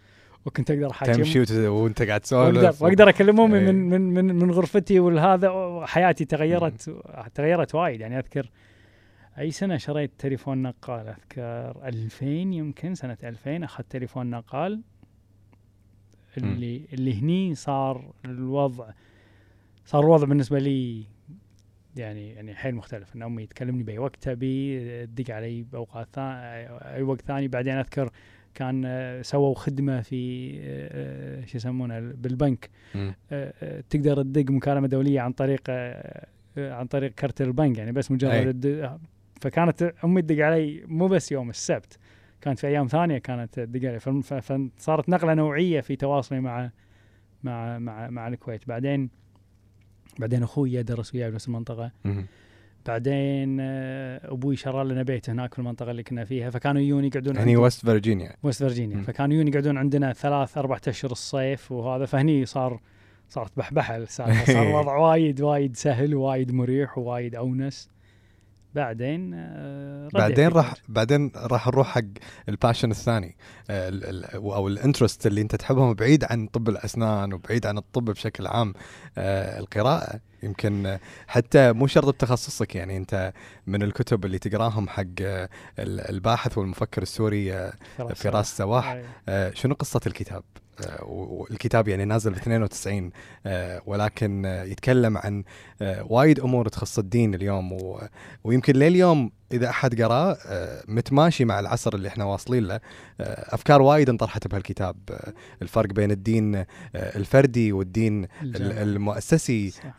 وكنت أقدر أحاكي تمشي وأنت قاعد تسولف. وأقدر أكلم أمي إيه. من من من من غرفتي والهذا حياتي تغيرت تغيرت وايد. يعني أذكر أي سنة شريت تليفون نقال؟ أذكر 2000 يمكن سنة 2000 أخذت تليفون نقال. اللي اللي هني صار الوضع صار الوضع بالنسبة لي يعني يعني حيل مختلف. إن أمي تكلمني بأي وقت تبي تدق علي بأوقات أي وقت ثاني. بعدين أذكر كان آه، سووا خدمة في آه، آه، شو يسمونه بالبنك. تقدر تدق مكالمة دولية عن طريق عن طريق كرت البنك. يعني بس. مجرد فكانت أمي تدق علي مو بس يوم السبت كانت في أيام ثانية كانت تدق علي. فصارت نقلة نوعية في تواصلي مع مع مع مع الكويت. بعدين بعدين أخوي درس وياي بنفس المنطقة. بعدين آه، أبوي شرى لنا بيت هناك في المنطقة اللي كنا فيها. فكانوا يجون يقعدون هني وست فيرجينيا وست فيرجينيا. فكانوا يجون يقعدون عندنا ثلاث أربع أشهر الصيف وهذا. فهني صار صارت بحبحه السالفه صار الوضع وايد وايد سهل وايد مريح ووايد أونس. بعدين آه، بعدين راح. بعدين راح نروح حق ال passion الثاني آه، أو ال interest اللي انت تحبهم بعيد عن طب الأسنان وبعيد عن الطب بشكل عام آه، القراءة يمكن حتى مو شرط بتخصصك يعني انت من الكتب اللي تقراهم حق ال- الباحث والمفكر السوري فراس سواح أي. آه، شنو قصة الكتاب؟ آه، والكتاب يعني نازل في 92 آه، ولكن آه، يتكلم عن وايد أمور تخص الدين اليوم ويمكن لليوم إذا أحد قراه متماشي مع العصر اللي إحنا واصلين له أفكار وايد انطرحت بهالكتاب الفرق بين الدين الفردي والدين. المؤسسي صح.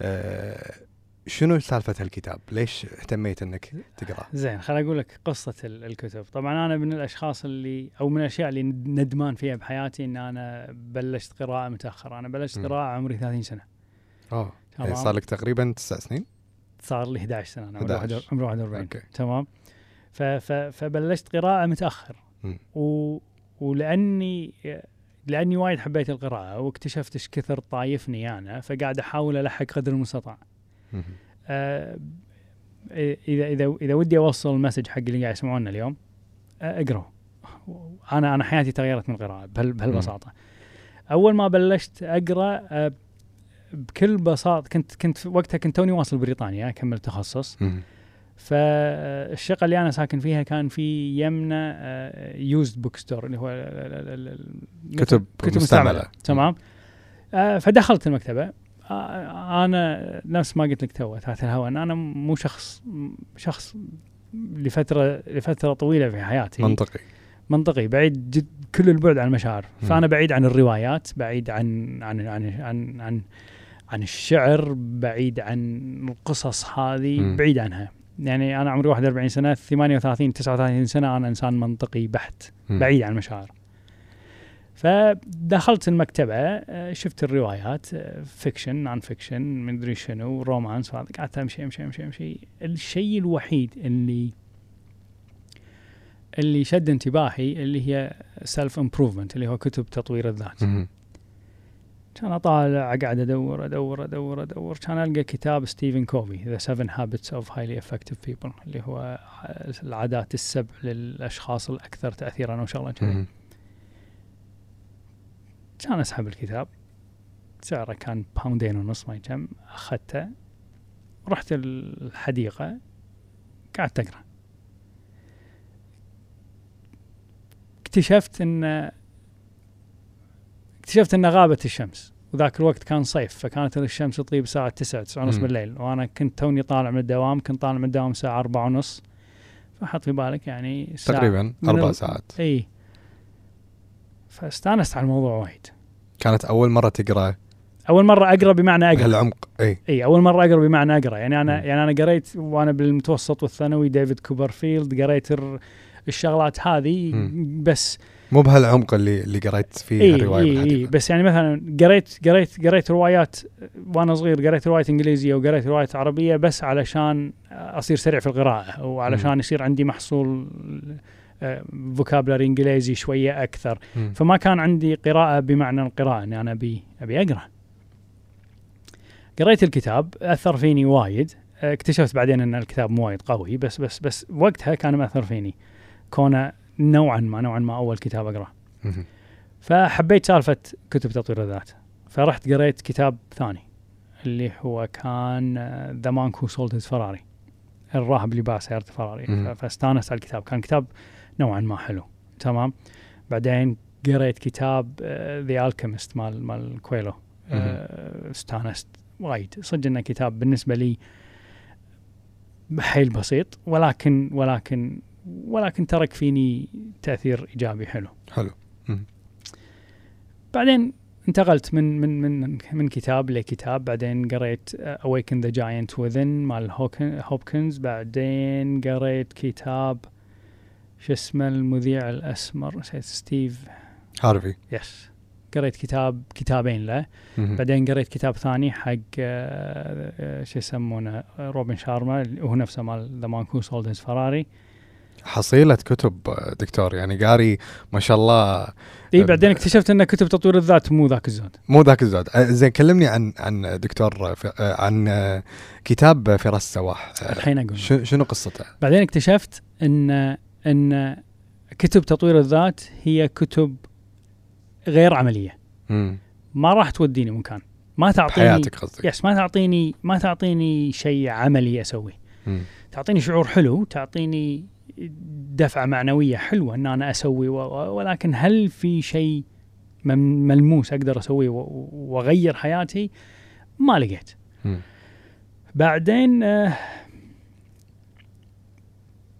شنو سالفة هالكتاب؟ ليش اهتميت إنك تقراه؟ زين خليني أقول لك قصة ال- الكتب طبعا أنا من الأشخاص اللي أو من الأشياء اللي ندمان فيها بحياتي إن أنا بلشت قراءة متاخر أنا بلشت مم. قراءة عمري 30 سنة آه يعني صار لك تقريبا تسع سنين؟ صار لي 11 سنة أنا عمري 11. واحد- عمري 41 okay تمام فبلشت قراءة متأخر مم. و ولأني لأني وايد حبيت القراءة واكتشفت إيش كثر طايفني أنا فقاعد أحاول ألحق قدر المستطاع. آه، إذا إذا إذا ودي أوصل ال message حق اللي قاعد يسمعونا اليوم آه، اقروا أنا أنا حياتي تغيرت من القراءة بهال- بهالبساطة. أول ما بلشت أقرأ آه، بكل بساطه كنت كنت وقتها كنت توني واصل بريطانيا أكمل تخصص. فالشقة اللي أنا ساكن فيها كان في يمنا used book store اللي هو كتب كتب. مستعملة. تمام؟ فدخلت المكتبة. أنا نفس ما قلت لك تو تحت الهواء. أنا مو شخص شخص لفترة لفترة طويلة في حياتي. منطقي. منطقي. بعيد جد كل البعد عن المشاعر. فأنا بعيد عن الروايات بعيد عن عن عن عن عن, عن الشعر بعيد عن القصص هذه. بعيد عنها. يعني أنا عمري 41 سنة 38 39 سنة أنا إنسان منطقي بحت. بعيد عن المشاعر. فدخلت المكتبة آه، شفت الروايات fiction non-fiction مدري شنو romance وهذا. قعدت أمشي أمشي أمشي أمشي. الشيء الوحيد اللي اللي شد انتباهي اللي هي self improvement اللي هو كتب تطوير الذات. كان أطالع قاعد أدور أدور أدور أدور. كان ألقى كتاب ستيفن كوفي The 7 Habits of Highly Effective People اللي هو العادات السبع للأشخاص الأكثر تاثيرا أو شغله كذي. كان اسحب الكتاب. سعره كان باوندين ونص ما يجم أخذته. رحت الحديقة. قعدت أقرأ. اكتشفت إن اكتشفت إن غابت الشمس. وذاك الوقت كان صيف فكانت الشمس تغيب الساعة 9 9 ونص. بالليل. وأنا كنت توني طالع من الدوام كنت طالع من الدوام الساعة 4 ونص. فحط في بالك يعني ساعة تقريبا أربع ساعات. اي فاستانست على الموضوع وايد كانت أول مرة تقرأ أول مرة أقرأ بمعنى أقرأ هالعمق إي إي أول مرة أقرأ بمعنى أقرأ يعني أنا مم. يعني أنا قريت وأنا بالمتوسط والثانوي ديفيد كوبرفيلد قريت الشغلات هذه. بس مو بهالعمق اللي اللي قريت فيه إي الرواية إي إي بالحديثة. بس يعني مثلا قريت قريت قريت روايات وأنا صغير قريت رواية إنجليزية وقريت رواية عربية بس علشان أصير سريع في القراءة وعلشان يصير عندي محصول vocabulary إنجليزي شوية أكثر. مم. فما كان عندي قراءة بمعنى القراءة إني أنا ابي أبي أقرأ. قريت الكتاب أثر فيني وايد. اكتشفت بعدين إن الكتاب مو وايد قوي بس بس بس وقتها كان مأثر فيني. كونه نوعا ما نوعا ما أول كتاب أقرأه. فحبيت سالفة كتب تطوير الذات. فرحت قريت كتاب ثاني اللي هو كان The Monk Who Sold His Ferrari الراهب اللي باع سيارة فراري فاستانست على الكتاب. كان كتاب نوعا ما حلو. تمام؟ بعدين قريت كتاب The Alchemist مال مال كويلو آه، استانست وايد. صدق إنه كتاب بالنسبة لي حيل بسيط ولكن ولكن ولكن ترك فيني تأثير إيجابي حلو. حلو. بعدين انتقلت من من من من كتاب لكتاب. بعدين قريت Awaken the Giant Within مال هوبكنز بعدين قريت كتاب شو اسمه المذيع الأسمر؟ نسيت ستيف. هارفي. yes قريت كتاب كتابين له. بعدين قريت كتاب ثاني حق آه، آه، شو يسمونه آه، روبن شارما اللي هو نفسه مال The Monk Who Sold His Ferrari حصيلة كتب دكتور. يعني قاري ما شاء الله إي بعدين اكتشفت إن كتب تطوير الذات مو ذاك الزود. مو ذاك الزود. زين كلمني عن عن دكتور عن كتاب فراس السواح. الحين أقول. شنو قصته؟ بعدين اكتشفت إن أن كتب تطوير الذات هي كتب غير عملية مم. ما راح توديني مكان ما تعطيني حياتك قصدك يس ما تعطيني ما تعطيني شيء عملي أسويه. تعطيني شعور حلو تعطيني دفعة معنوية حلوة إن أنا أسوي ولكن هل في شيء ملموس أقدر أسويه وأغير حياتي ما لقيت. بعدين آه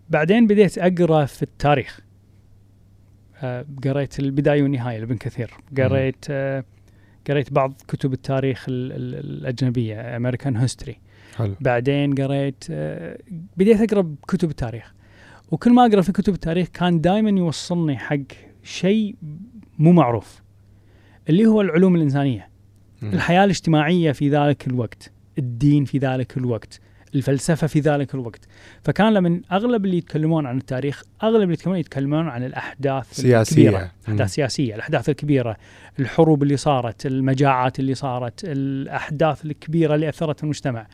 بعدين بديت أقرأ في التاريخ. آه قريت البداية والنهاية لابن كثير. قريت آه قريت بعض كتب التاريخ ال- ال- الأجنبية امريكان هيستوري حلو. بعدين قريت آه بديت أقرأ بكتب التاريخ. وكل ما أقرأ في كتب التاريخ كان دائما يوصلني حق شيء مو معروف اللي هو العلوم الإنسانية. مم. الحياة الاجتماعية في ذلك الوقت الدين في ذلك الوقت. الفلسفة في ذلك الوقت. فكان لما أغلب اللي يتكلمون عن التاريخ أغلب اللي يتكلمون يتكلمون عن الأحداث سياسية. الكبيرة مم. أحداث سياسية الأحداث الكبيرة الحروب اللي صارت المجاعات اللي صارت الأحداث الكبيرة اللي أثرت في المجتمع.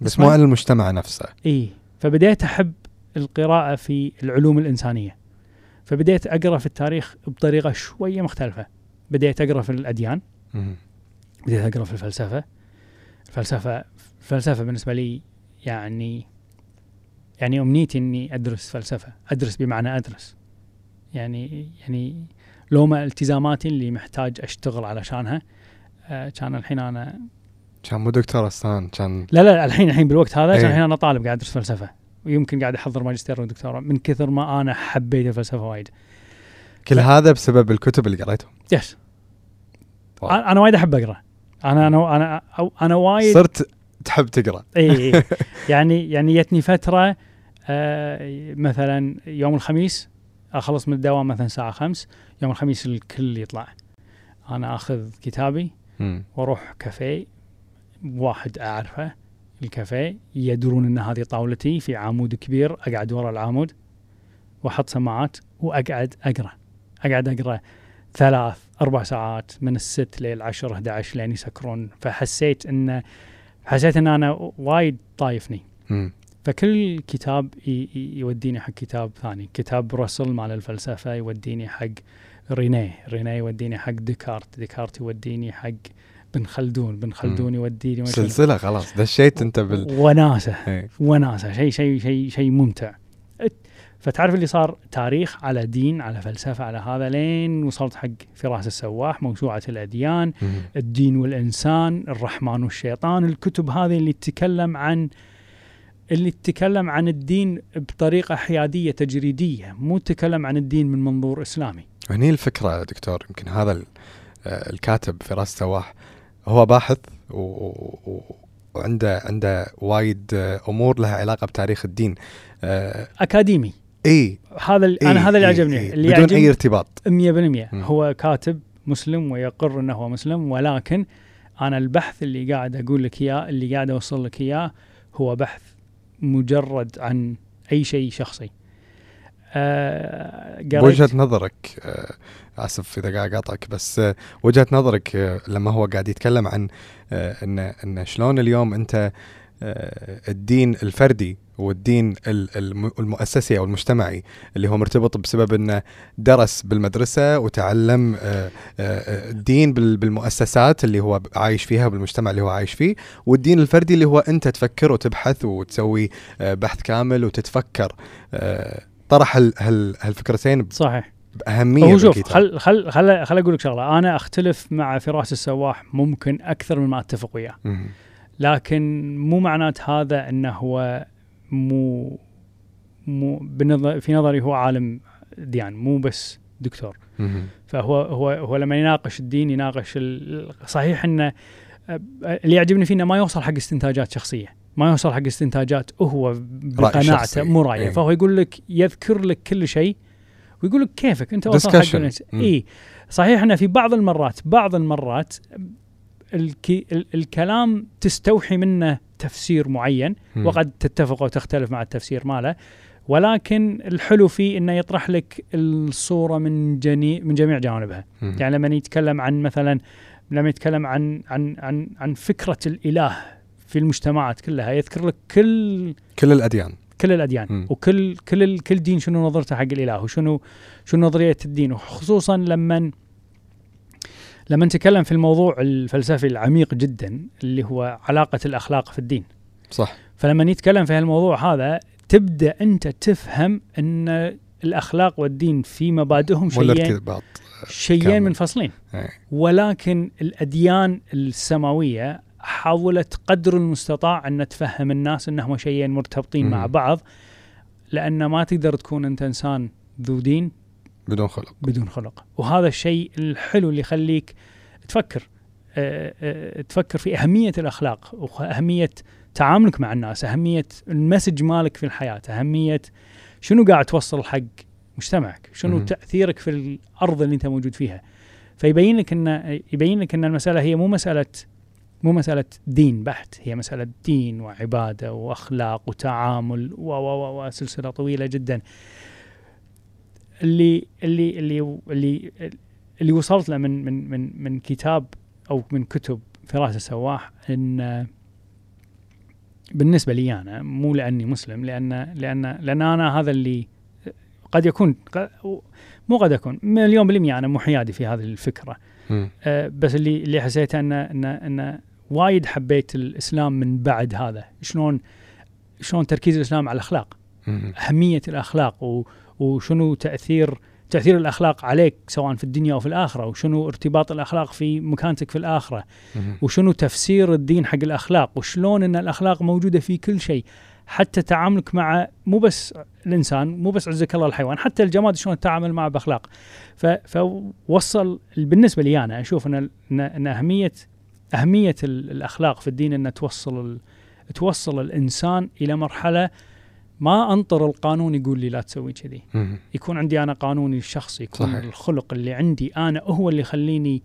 بس مو عن المجتمع نفسه. إيه. فبديت أحب القراءة في العلوم الإنسانية. فبديت أقرأ في التاريخ بطريقة شوية مختلفة. بديت أقرأ في الأديان. مم. بديت أقرأ في الفلسفة. الفلسفة الفلسفه بالنسبة لي يعني يعني أمنيتي إني أدرس فلسفة أدرس بمعنى أدرس. يعني يعني لو ما التزاماتي اللي محتاج أشتغل علشانها آه كان الحين أنا كان مو دكتور أصلا كان لا لا الحين الحين بالوقت هذا إيه. كان الحين أنا طالب قاعد أدرس فلسفة. ويمكن قاعد أحضر ماجستير ودكتوراه. من كثر ما أنا حبيت الفلسفة وايد. كل هذا بسبب الكتب اللي قريتهم. yes wow. أنا أنا وايد أحب أقرأ. أنا أنا أنا أنا وايد صرت تحب تقرأ إي. يعني يعني جتني فترة آه مثلا يوم الخميس أخلص من الدوام مثلا الساعة خمس يوم الخميس الكل يطلع أنا آخذ كتابي. وأروح كافيه واحد أعرفه الكافيه يدرون إن هذه طاولتي في عمود كبير أقعد ورا العمود وأحط سماعات وأقعد أقرأ أقعد أقرأ ثلاث أربع ساعات من الست 10 11 لين يسكرون فحسيت إن حسيت إن أنا وايد طايفني. مم. فكل كتاب يوديني حق كتاب ثاني. كتاب راسل مال الفلسفة يوديني حق رينيه. رينيه يوديني حق ديكارت. ديكارت يوديني حق بن خلدون. بن خلدون يوديني سلسلة خلاص. دشيت أنت بال وناسة. إيه. وناسة. شيء شيء شيء شيء ممتع. فتعرف اللي صار تاريخ على دين على فلسفة على هذا لين وصلت حق فراس السواح موسوعة الأديان مم. الدين والإنسان الرحمن والشيطان الكتب هذه اللي تتكلم عن اللي تتكلم عن الدين بطريقة حيادية تجريدية مو تتكلم عن الدين من منظور إسلامي. هني الفكرة دكتور يمكن هذا آه، الكاتب فراس سواح هو باحث وعنده عنده وايد آه، أمور لها علاقة بتاريخ الدين. آه، أكاديمي. إي. هذا ال- إي، أنا هذا اللي عجبني. إي، اللي بدون أي ارتباط. 100% مم. هو كاتب مسلم ويقر أنه هو مسلم ولكن أنا البحث اللي قاعد أقول لك إياه اللي قاعد أوصل لك إياه هو بحث مجرد عن أي شيء شخصي. آه بوجهة نظرك آه، آسف إذا قاعد اقاطعك بس آه، وجهة نظرك آه، لما هو قاعد يتكلم عن آه، ان إن شلون اليوم أنت آه، الدين الفردي والدين ال- الم- المؤسسي أو المجتمعي اللي هو مرتبط بسبب إنه درس بالمدرسة وتعلم آه، آه، الدين بال- بالمؤسسات اللي هو عايش فيها بالمجتمع اللي هو عايش فيه والدين الفردي اللي هو أنت تفكر وتبحث وتسوي آه، بحث كامل وتتفكر آه، طرح هال- هال- هالفكرتين صحيح بأهمية هو شوف. خل خل خل خل أقول لك شغلة أنا أختلف مع فراس السواح ممكن أكثر من ما أتفق وياه. لكن مو معنات هذا إنه هو مو مو بنظر في نظري هو عالم ديان مو بس دكتور. فهو هو هو لما يناقش الدين يناقش صحيح إنه اللي يعجبني فيه إنه ما يوصل حق استنتاجات شخصية ما يوصل حق استنتاجات هو بقناعته. مو رأيه إيه. فهو يقول لك يذكر لك كل شيء ويقول لك كيفك أنت وصل حق. اي صحيح إنه في بعض المرات بعض المرات الكي ال الكلام تستوحي منه تفسير معين. وقد تتفق وتختلف مع التفسير ماله ولكن الحلو فيه إنه يطرح لك الصورة من جني من جميع جوانبها. يعني لما يتكلم عن مثلا لما يتكلم عن عن عن عن فكرة الإله في المجتمعات كلها يذكر لك كل كل الأديان كل الأديان مم. وكل كل كل دين شنو نظرته حق الإله وشنو شنو نظرية الدين وخصوصا لما لما نتكلم في الموضوع الفلسفي العميق جدا اللي هو علاقة الأخلاق في الدين صح فلما نتكلم في هالموضوع هذا تبدأ أنت تفهم أن الأخلاق والدين في مبادئهم شيئين شيئين كامل. منفصلين إيه. ولكن الأديان السماوية حاولت قدر المستطاع أن تفهم الناس أنهم شيئين مرتبطين مع. بعض لأن ما تقدر تكون أنت إنسان ذو دين بدون خلق. بدون خلق. وهذا الشيء الحلو اللي يخليك تفكر آه، آه، تفكر في أهمية الأخلاق وأهمية تعاملك مع الناس أهمية المسج مالك في الحياة أهمية شنو قاعد توصل حق مجتمعك شنو مم. تأثيرك في الأرض اللي أنت موجود فيها. فيبين لك أن يبين لك أن المسألة هي مو مسألة مو مسألة دين بحت هي مسألة دين وعبادة وأخلاق وتعامل و و و وسلسلة طويلة جدا. اللي اللي اللي اللي اللي وصلت له من من من من كتاب أو من كتب فراس السواح إن بالنسبة لي أنا مو لأني مسلم لأن لأن لأن أنا هذا اللي قد يكون مو قد يكون مليون بالمية أنا مو حيادي في هذه الفكرة. أه، بس اللي اللي حسيته انه انه انه وايد حبيت الإسلام من بعد هذا شلون شلون تركيز الإسلام على الأخلاق. أهمية الأخلاق و- وشنو تاثير تأثير الأخلاق عليك سواء في الدنيا أو في الآخرة وشنو ارتباط الأخلاق في مكانتك في الآخرة مم. وشنو تفسير الدين حق الأخلاق وشلون إن الأخلاق موجودة في كل شيء حتى تعاملك مع مو بس الإنسان مو بس عزك الله الحيوان حتى الجماد شلون تتعامل معه بأخلاق ف- فوصل بالنسبة لي أنا أشوف إن ان, إن اهميه أهمية ال- الأخلاق في الدين ان توصل توصل الإنسان إلى مرحلة ما أنطر القانون يقول لي لا تسوي كذي. يكون عندي أنا قانوني الشخصي يكون صحيح. الخلق اللي عندي أنا هو اللي يخليني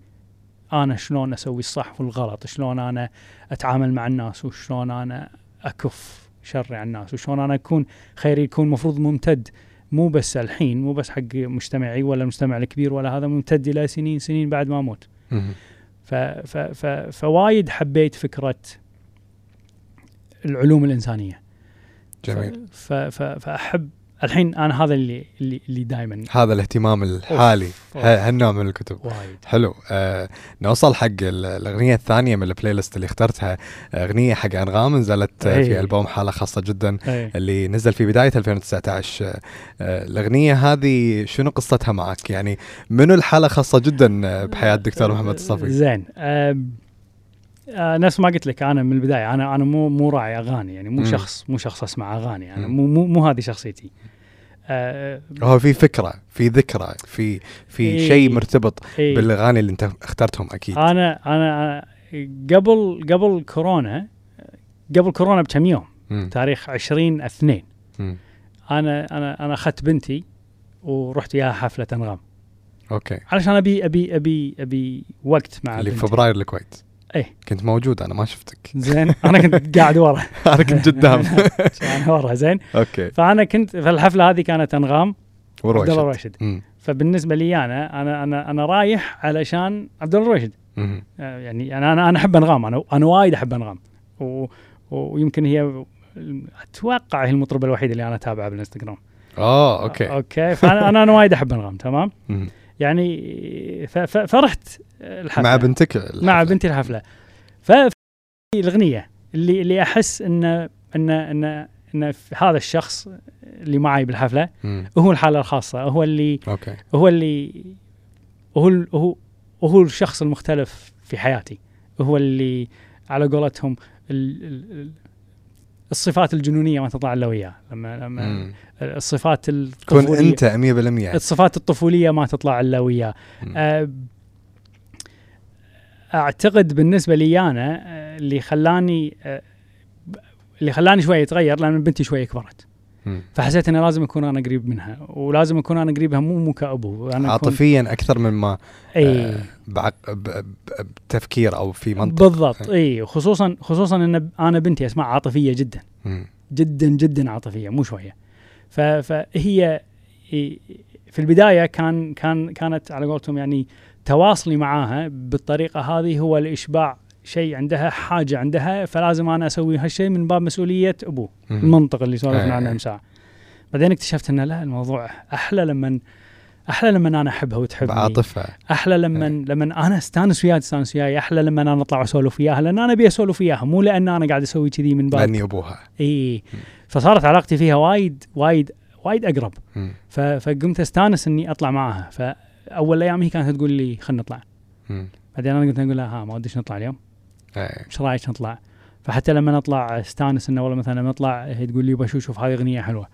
أنا شلون أسوي الصح والغلط شلون أنا أتعامل مع الناس وشلون أنا أكف شري عن الناس وشلون أنا اكون خيري يكون مفروض ممتد مو بس الحين مو بس حق مجتمعي ولا المجتمع الكبير ولا هذا ممتد إلى سنين سنين بعد ما أموت. ف ف ف فوايد حبيت فكرة العلوم الإنسانية جميل. ف ف فأحب الحين أنا هذا اللي اللي, اللي دائما هذا الاهتمام الحالي هالنوع من الكتب. وايد. حلو. آه نوصل حق ال- الأغنية الثانية من ال playlist اللي اخترتها. أغنية حق أنغام نزلت آه، في إيه. ألبوم حالة خاصة جدا إيه. اللي نزل في بداية 2019 آه، آه، الأغنية هذه شنو قصتها معك؟ يعني منو الحالة خاصة جدا آه، بحياة الدكتور محمد الصفي؟ زين. آم، آه نفس ما قلت لك أنا من البداية أنا أنا مو مو راعي أغاني يعني مو مم. شخص مو شخص أسمع أغاني أنا. مو مو مو هذه شخصيتي آه هو في فكرة في ذكرى في في إيه. شيء مرتبط إيه. بالأغاني اللي أنت اخترتهم أكيد أنا أنا قبل قبل كورونا قبل كورونا بكم يوم مم. تاريخ 20 2 مم. أنا أنا أنا أخذت بنتي ورحت وياها حفلة أنغام okay علشان ابي ابي ابي أبي وقت مع اللي بنتي. فبراير الكويت إيه. كنت موجود أنا ما شفتك. زين. أنا كنت قاعد ورا. أنا كنت قدام. أنا ورا زين. okay. فأنا كنت فالحفلة هذه كانت أنغام عبد الله ورويشد الراشد. فبالنسبة لي أنا أنا أنا أنا رايح علشان عبد الله الراشد. آه، يعني أنا أنا أنا أحب أنغام. أنا أنا وايد أحب أنغام. و ويمكن هي أتوقع هي المطربة الوحيدة اللي أنا أتابعها بالإنستغرام. آه okay. okay. فأنا أنا, أنا وايد أحب أنغام تمام. يعني فرحت الحفلة مع بنتك الحفلة. مع بنتي الحفلة ف الأغنية اللي اللي أحس ان ان ان إن في هذا الشخص اللي معي بالحفلة مم. هو الحالة الخاصة هو اللي okay هو اللي هو ال- هو هو الشخص المختلف في حياتي هو اللي على قولتهم ال ال الصفات الجنونية ما تطلع إلا وياه لما لما مم. الصفات الطفوليه أنت 100% الصفات الطفولية ما تطلع إلا وياه. أعتقد بالنسبة لي أنا أه، اللي خلاني أه، اللي خلاني شوي اتغير لأن بنتي شوي كبرت. فحسيت إني لازم أكون أنا قريب منها ولازم أكون أنا قريبها مو مو كابو أكون- عاطفيا أكثر مما إي. آه، بعق... بتفكير أو في منطق. بالضبط إي. خصوصا خصوصا إن أنا بنتي أسماء عاطفية جدا. مم. جدا جدا عاطفية مو شوية. فهي في البداية كان كان كانت على قولتهم يعني تواصلي معاها بالطريقة هذه هو لإشباع شيء عندها حاجة عندها فلازم أنا أسوي هالشيء من باب مسؤولية أبوه. المنطق اللي سولفنا إيه. عنه من ساعه بعدين اكتشفت ان لا الموضوع أحلى لما أحلى لما أنا أحبها وتحبني. بعاطفة. أحلى لما إيه. لما أنا أستانس وياها تستانس وياي. أحلى لما أنا أطلع أسولف وياها لأن أنا أبي أسولف وياها. مو لأن أنا قاعد أسوي كذي من باب. لأني أبوها. اي فصارت علاقتي فيها وايد وايد وايد أقرب. فقمت أستانس إني أطلع معاها فاول أيام هي كانت تقول لي خلينا نطلع. بعدين أنا قلت أقول لها ها ما وديش نطلع اليوم. إيه. إيش رأيك نطلع؟ فحتى لما نطلع استانس إنه والله مثلا لما نطلع هي تقول لي بشوف شوف هذه أغنية حلوة.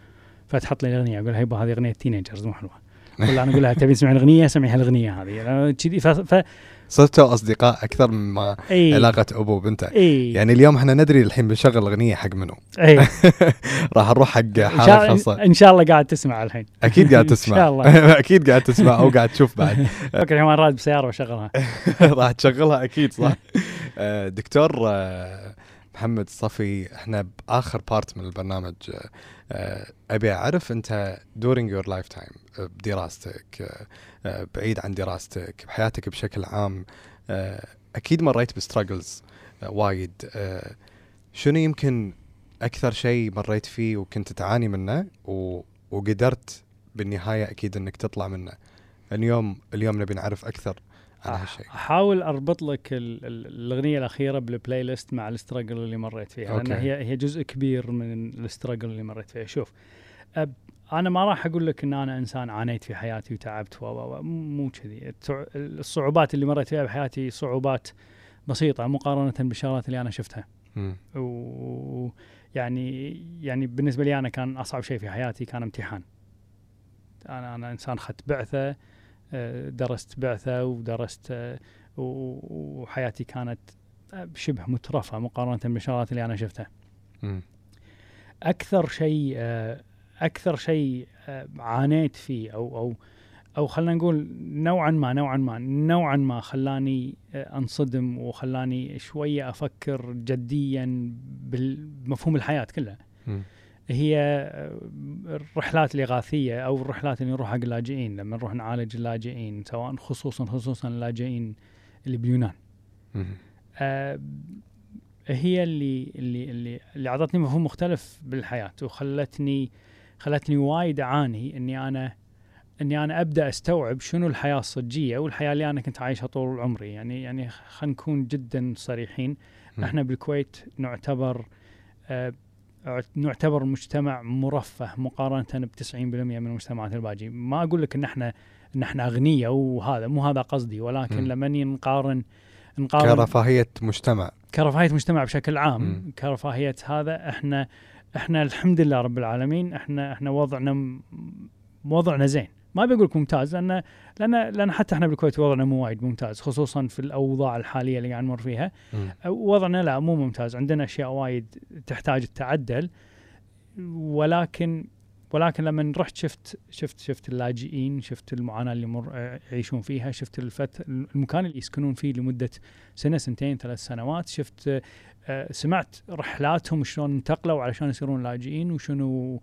فتحط لي الأغنية أقول لها يبا هذه أغنية teenagers مو حلوة. ولا أنا أقول لها تبي تسمعين الأغنية سمعي هالأغنية هذه. كذي ف, ف... صرتوا أصدقاء أكثر مما إي. علاقة أبو وبنته. إي. يعني اليوم إحنا ندري الحين بنشغل أغنية حق منو. إي. راح نروح حق حالة خاصة. إن شاء الله قاعد تسمع الحين. أكيد قاعد تسمع شاء الله. أكيد قاعد تسمع أو قاعد تشوف بعد. فكر الحين راد بسيارة وأشغلها. راح تشغلها أكيد صح. آه، دكتور آه، محمد صفي إحنا بآخر part من البرنامج آه، أبي أعرف أنت during your lifetime آه، بدراستك آه، آه، بعيد عن دراستك بحياتك بشكل عام أكيد مريت ب struggles وايد شنو يمكن أكثر شيء مريت فيه وكنت تعاني منه وقدرت بالنهاية أكيد إنك تطلع منه؟ اليوم اليوم نبي نعرف أكثر. عن هالشيء أحاول أربط لك ال- ال- الأغنية الأخيرة بال playlist مع ال struggle اللي مريت فيها لأن okay. هي هي جزء كبير من ال struggle اللي مريت فيها. شوف أب أنا ما راح أقول لك إن أنا إنسان عانيت في حياتي وتعبت و مو كذي. الصعوبات اللي مريت فيها بحياتي صعوبات بسيطة مقارنة بالشغلات اللي أنا شفتها. ويعني يعني بالنسبة لي أنا كان أصعب شيء في حياتي كان امتحان. أنا أنا إنسان اخذت بعثة درست بعثة ودرست آه، وحياتي كانت آه، شبه مترفة مقارنة بالشغلات اللي أنا شفتها مم. أكثر شيء آه، أكثر شيء عانيت فيه أو أو أو خلينا نقول نوعا ما نوعا ما نوعا ما خلاني أنصدم وخلاني شوية أفكر جديا بمفهوم الحياة كلها مم. هي آه، الرحلات الإغاثية أو الرحلات اللي نروح حق اللاجئين لما نروح نعالج اللاجئين سواء خصوصا خصوصا اللاجئين اللي باليونان. آه، هي اللي اللي اللي اللي أعطتني مفهوم مختلف بالحياة وخلتني خلتني وايد أعاني إني أنا إني أنا أبدأ أستوعب شنو الحياة الصجية والحياة اللي أنا كنت عايشها طول عمري يعني يعني خلينا نكون جدا صريحين. إحنا بالكويت نعتبر آه، نعتبر مجتمع مرفه مقارنة ب 90% من المجتمعات الباقي ما أقول لك إن إحنا إن إحنا اغنياء وهذا مو هذا قصدي ولكن مم. لما نقارن نقارن كرفاهية مجتمع كرفاهية مجتمع بشكل عام مم. كرفاهية هذا إحنا إحنا الحمد لله رب العالمين إحنا إحنا وضعنا م- وضعنا زين ما بقول لك ممتاز لأن لأن لأن حتى إحنا بالكويت وضعنا مو وايد ممتاز خصوصا في الأوضاع الحالية اللي قاعد نمر فيها مم. وضعنا لا مو ممتاز عندنا أشياء وايد تحتاج التعدل ولكن ولكن لما رحت شفت شفت شفت اللاجئين شفت المعاناة اللي مر يعيشون فيها شفت الفت المكان اللي يسكنون فيه لمدة سنة سنتين ثلاث سنوات شفت آه، سمعت رحلاتهم شلون انتقلوا علشان يصيرون لاجئين وشنو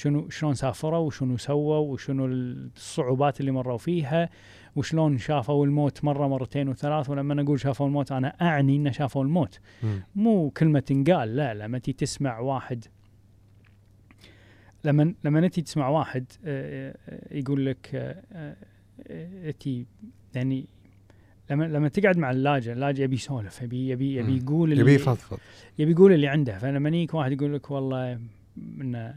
شنو شلون سافروا وشنو سووا وشنو الصعوبات اللي مروا فيها وشلون شافوا الموت مرة مرتين وثلاث ولما أنا أقول شافوا الموت أنا أعني إنه شافوا الموت مم. مو كلمة تنقال لا لما تي تسمع واحد لما لما انت تسمع واحد آه، آه، يقول لك آه، آه، آه، تي يعني لما لما تقعد مع اللاجئ اللاجئ يبي يسولف يبي يبي يبي. يقول اللي يبي يفضفض يبي يقول اللي عنده فلما يجيك واحد يقول لك والله إنه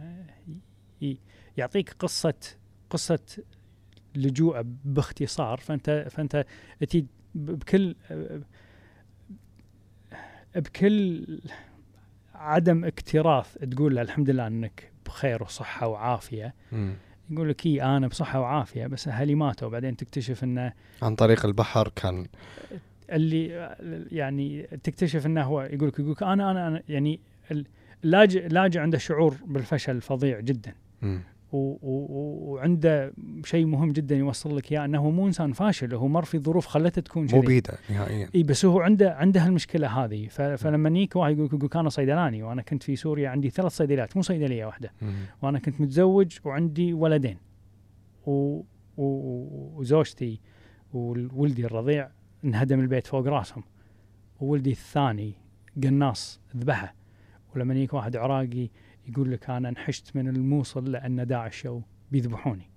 يعطيك قصة قصة لجوء باختصار. فأنت فأنت تي بكل بكل عدم اكتراث تقول له الحمد لله أنك بخير وصحة وعافية. مم. يقول لك اي أنا بصحة وعافية بس أهلي ماتوا. بعدين تكتشف إنه عن طريق البحر كان اللي يعني تكتشف إنه هو يقول لك يقول لك أنا أنا أنا يعني اللاجئ اللاجئ عنده شعور بالفشل فظيع جدا. وعنده شيء مهم جدا يوصل لك إياه أنه هو مو إنسان فاشل هو مر في ظروف خلته تكون مو بيده نهائيا. إي بس هو عنده عنده هالمشكلة هذه. فلما يجيك واحد يقول يقول أنا صيدلاني وأنا كنت في سوريا عندي ثلاث صيدليات مو صيدلية واحدة. وأنا كنت متزوج وعندي ولدين. و... و... وزوجتي وولدي الرضيع انهدم البيت فوق راسهم. وولدي الثاني قناص ذبحه. ولما يجيك واحد عراقي يقول لك أنا انحشت من الموصل لأن داعش شو بيذبحوني.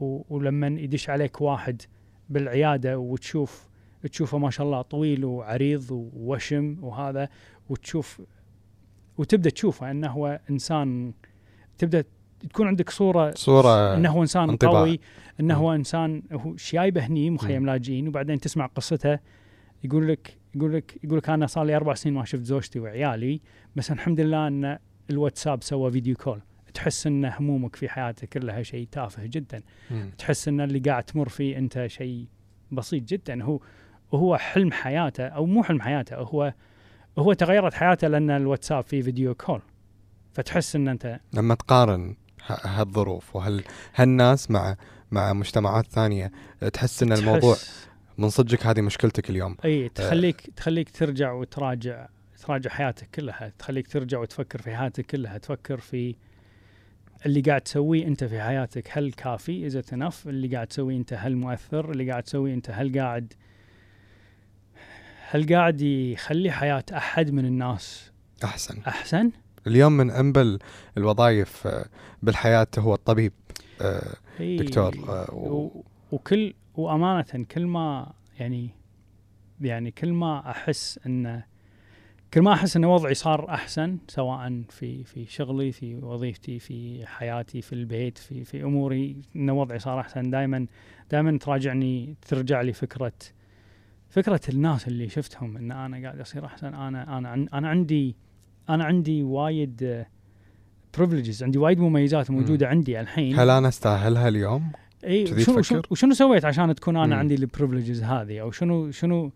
ولما يدش عليك واحد بالعيادة وتشوف تشوفه ما شاء الله طويل وعريض ووشم وهذا وتشوف وتبدأ تشوفه إنه هو انسان تبدأ تكون عندك صورة صورة إنه هو إنسان انطباع. قوي إنه. هو إنسان هو شايبه هني مخيم. لاجئين وبعدين تسمع قصته يقول لك يقول لك يقول لك أنا صار لي أربع سنين ما شفت زوجتي وعيالي بس الحمد لله إن الواتساب سوى فيديو كول. تحس ان همومك في حياتك كلها شيء تافه جدا. مم. تحس إن اللي قاعد تمر فيه أنت شيء بسيط جدا. هو وهو حلم حياته أو مو حلم حياته هو هو تغيرت حياته لأن الواتساب فيه فيديو كول. فتحس إن انت لما تقارن هالظروف وهال هالناس مع مع مجتمعات ثانية تحس إن الموضوع من صدقك هذه مشكلتك اليوم. اي تخليك تخليك ترجع وتراجع. تراجع حياتك كلها تخليك ترجع وتفكر في حياتك كلها تفكر في اللي قاعد تسويه أنت في حياتك. هل كافي؟ از انف اللي قاعد تسويه أنت هل مؤثر؟ اللي قاعد تسويه أنت هل قاعد هل قاعد يخلي حياة أحد من الناس أحسن. أحسن؟ اليوم من انبل الوظائف آه، بالحياة هو الطبيب آه، دكتور، آه، و-. وكل وأمانة كل ما يعني يعني كل ما أحس أن كل ما أحس إن وضعي صار أحسن سواء في في شغلي في وظيفتي في حياتي في البيت في في أموري إن وضعي صار أحسن. دائما دائما تراجعني ترجع لي فكرة فكرة الناس اللي شفتهم إن أنا قاعد أصير أحسن. أنا أنا أنا عندي أنا عندي وايد privileges عندي وايد مميزات موجودة عندي الحين. هل أنا أستاهلها اليوم؟ اي شنو سويت عشان تكون أنا مم. عندي ال privileges هذه؟ أو شنو شنو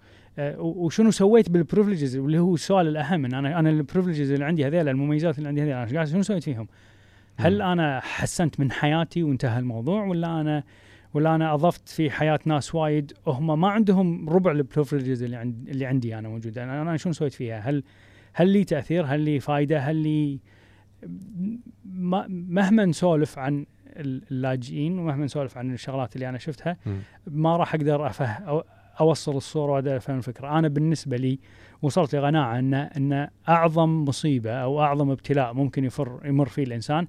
وشنو سويت بال privileges اللي هو السؤال الأهم إن أنا أنا ال privileges اللي عندي هذيلا المميزات اللي عندي هذيلا أنا قاعد شنو سويت فيهم؟ هل. أنا حسنت من حياتي وانتهى الموضوع ولا أنا ولا أنا أضفت في حياة ناس وايد هم ما عندهم ربع ال privileges اللي عند اللي عندي أنا موجوده أنا, أنا شنو سويت فيها؟ هل هل لي تأثير؟ هل لي فائده؟ هل لي ما- مهما نسولف عن اللاجئين ومهما نسولف عن الشغلات اللي أنا شفتها. ما راح أقدر أفه أوصل الصورة واقدر افهم الفكرة، أنا بالنسبة لي وصلت لقناعة ان أن أعظم مصيبة أو أعظم ابتلاء ممكن يفر يمر فيه الإنسان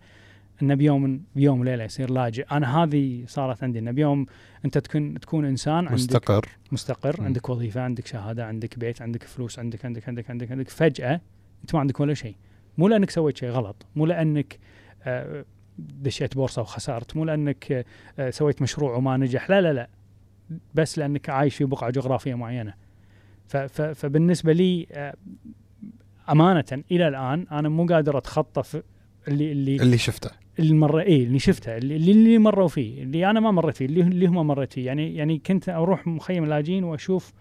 انه بيوم بيوم وليلة يصير لاجئ، أنا هذه صارت عندي انه بيوم أنت تكون تكون إنسان عندك مستقر. مستقر مم. عندك وظيفة عندك شهادة عندك بيت عندك فلوس عندك عندك عندك عندك عندك. فجأة أنت ما عندك ولا شيء. مو لأنك سويت شيء غلط مو لأنك آه، دشيت بورصة وخسرت مو لأنك آه، سويت مشروع وما نجح. لا لا لا. بس لأنك عايش في بقعة جغرافية معينة. فبالنسبة لي آه، أمانة إلى الآن أنا مو قادر اتخطى اللي اللي اللي شفته. اللي مر إيه اللي شفته اللي, اللي مروا فيه اللي أنا ما مريت فيه اللي, اللي هم مريت فيه. يعني يعني كنت أروح مخيم اللاجئين وأشوف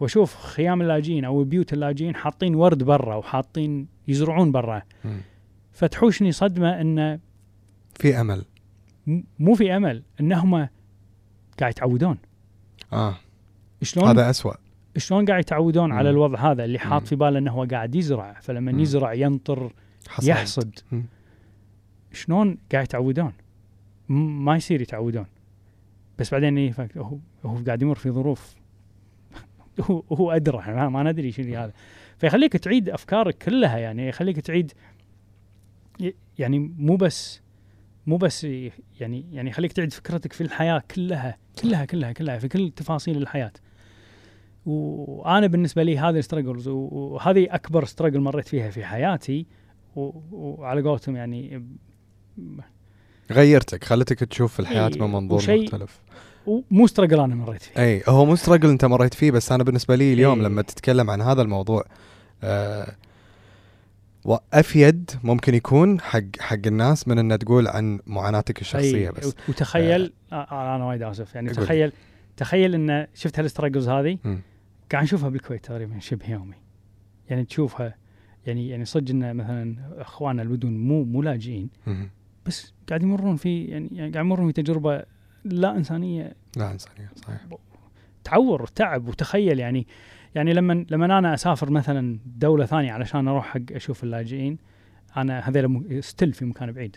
وأشوف خيام اللاجئين أو بيوت اللاجئين حاطين ورد برا وحاطين يزرعون برا. فتحوشني صدمة إن في أمل. مو في أمل انهم قاعد يتعودون. آه شلون هذا أسوأ شلون قاعد يتعودون. على الوضع هذا اللي حاط. في باله إنه هو قاعد يزرع فلما مم. يزرع ينطر حصاد. يحصد مم. شلون قاعد يتعودون ما يصير يتعودون بس بعدين إيه هو هو قاعد يمر في ظروف هو هو أدرى ما, ما ندري اللي هذا فيخليك تعيد أفكارك كلها يعني يخليك تعيد يعني مو بس مو بس يعني يعني يخليك تعيد فكرتك في الحياة كلها كلها كلها كلها في كل تفاصيل الحياة. وأنا بالنسبة لي هذه السترجلز وهذه أكبر سترجل مريت فيها في حياتي وعلى قولتهم يعني غيرتك خلتك تشوف الحياة من منظور مختلف. مو سترجل أنا مريت فيه. إي هو مو ستراجل أنت مريت فيه بس أنا بالنسبة لي اليوم. لما تتكلم عن هذا الموضوع آه وأفيد ممكن يكون حق حق الناس من ان تقول عن معاناتك الشخصية أي، بس وت- وتخيل آه أنا وايد آسف يعني قول. تخيل تخيل إن شفت هالسترجلز هذه. قاعد نشوفها بالكويت تقريبا شبه يومي يعني تشوفها يعني يعني صدق إن مثلا إخواننا البدون مو مو لاجئين. بس قاعد يمرون في يعني, يعني قاعد يمرون في تجربة لا إنسانية لا إنسانية صحيح تعور وتعب وتخيل يعني يعني لما لما أنا أسافر مثلا دولة ثانية علشان أروح حق أشوف اللاجئين أنا هذول ستيل في مكان بعيد.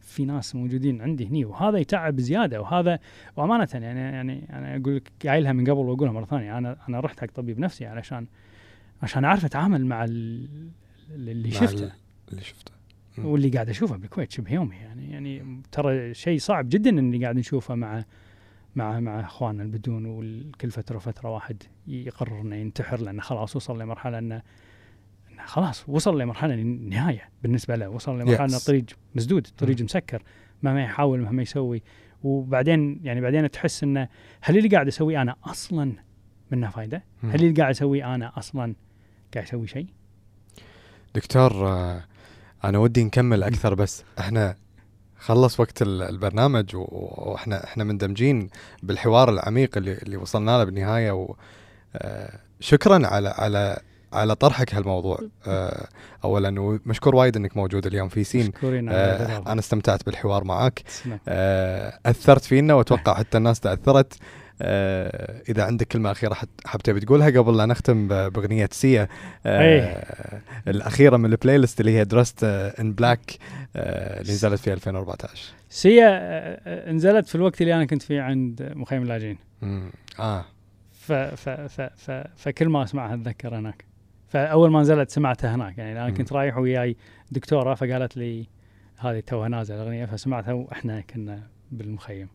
في ناس موجودين عندي هني وهذا يتعب زيادة وهذا وأمانة يعني يعني أنا أقول لك قايلها من قبل وأقولها مرة ثانية أنا أنا رحت حق طبيب نفسي علشان عشان أعرف أتعامل مع ال- اللي شفته ال- اللي شفته. واللي قاعد أشوفه بالكويت شبه يومي يعني يعني ترى شيء صعب جدا اللي قاعد نشوفه مع مع مع إخواننا البدون وكل فترة وفترة واحد يقرر انه ينتحر لأنه خلاص وصل لمرحلة إنه خلاص وصل لمرحلة نهاية بالنسبة له وصل لمرحلة ان Yes. الطريق مسدود الطريق. مسكر مهما يحاول مهما يسوي وبعدين يعني بعدين تحس إنه هل اللي قاعد أسويه أنا أصلا منه فايدة؟ مم. هل اللي قاعد أسويه أنا أصلا قاعد أسوي شيء؟ دكتور آه، أنا ودي نكمل أكثر بس إحنا خلص وقت ال- البرنامج وإحنا إحنا مندمجين بالحوار العميق اللي اللي وصلنا له بالنهاية و آه، شكرا على على على طرحك هالموضوع. آه، اولا ومشكور وايد إنك موجود اليوم في سين. مشكورين على آه،. أنا استمتعت بالحوار معك أثرت فينا وأتوقع حتى الناس تأثرت. آه، إذا عندك كلمة أخيرة حاب تبي تقولها قبل لا نختم بأغنية سيا إيه. آه، الأخيرة من ال playlist اللي هي Dressed in Black اللي نزلت في 2014 سيا آه، نزلت في الوقت اللي أنا كنت فيه عند مخيم اللاجئين. آه ف ف ف ف فكل ما أسمعها أتذكر هناك فأول ما نزلت سمعتها هناك يعني أنا. كنت رايح وياي دكتورة فقالت لي هذه توها نازلة الأغنية فسمعتها وإحنا كنا بالمخيم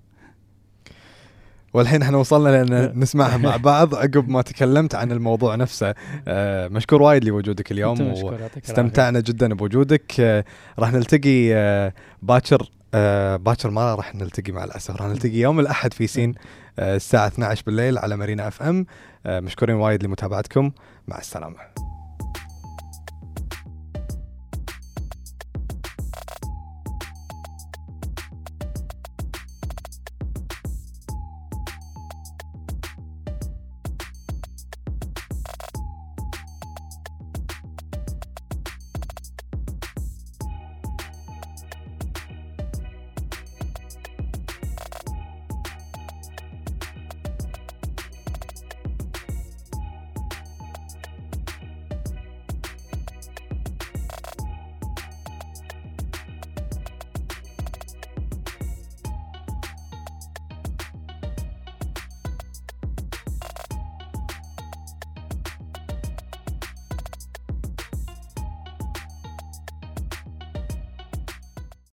والحين إحنا وصلنا لأن نسمعها مع بعض. عقب ما تكلمت عن الموضوع نفسه آه، مشكور وايد لوجودك اليوم أنت و- مشكور، يعطيك العافية. استمتعنا جدا بوجودك. آه، راح نلتقي آه، باكر آه، باكر ما راح نلتقي مع الأسف. راح نلتقي يوم الأحد في سين آه، الساعة 12 بالليل على مارينا FM. مشكورين وايد لمتابعتكم. مع السلامة.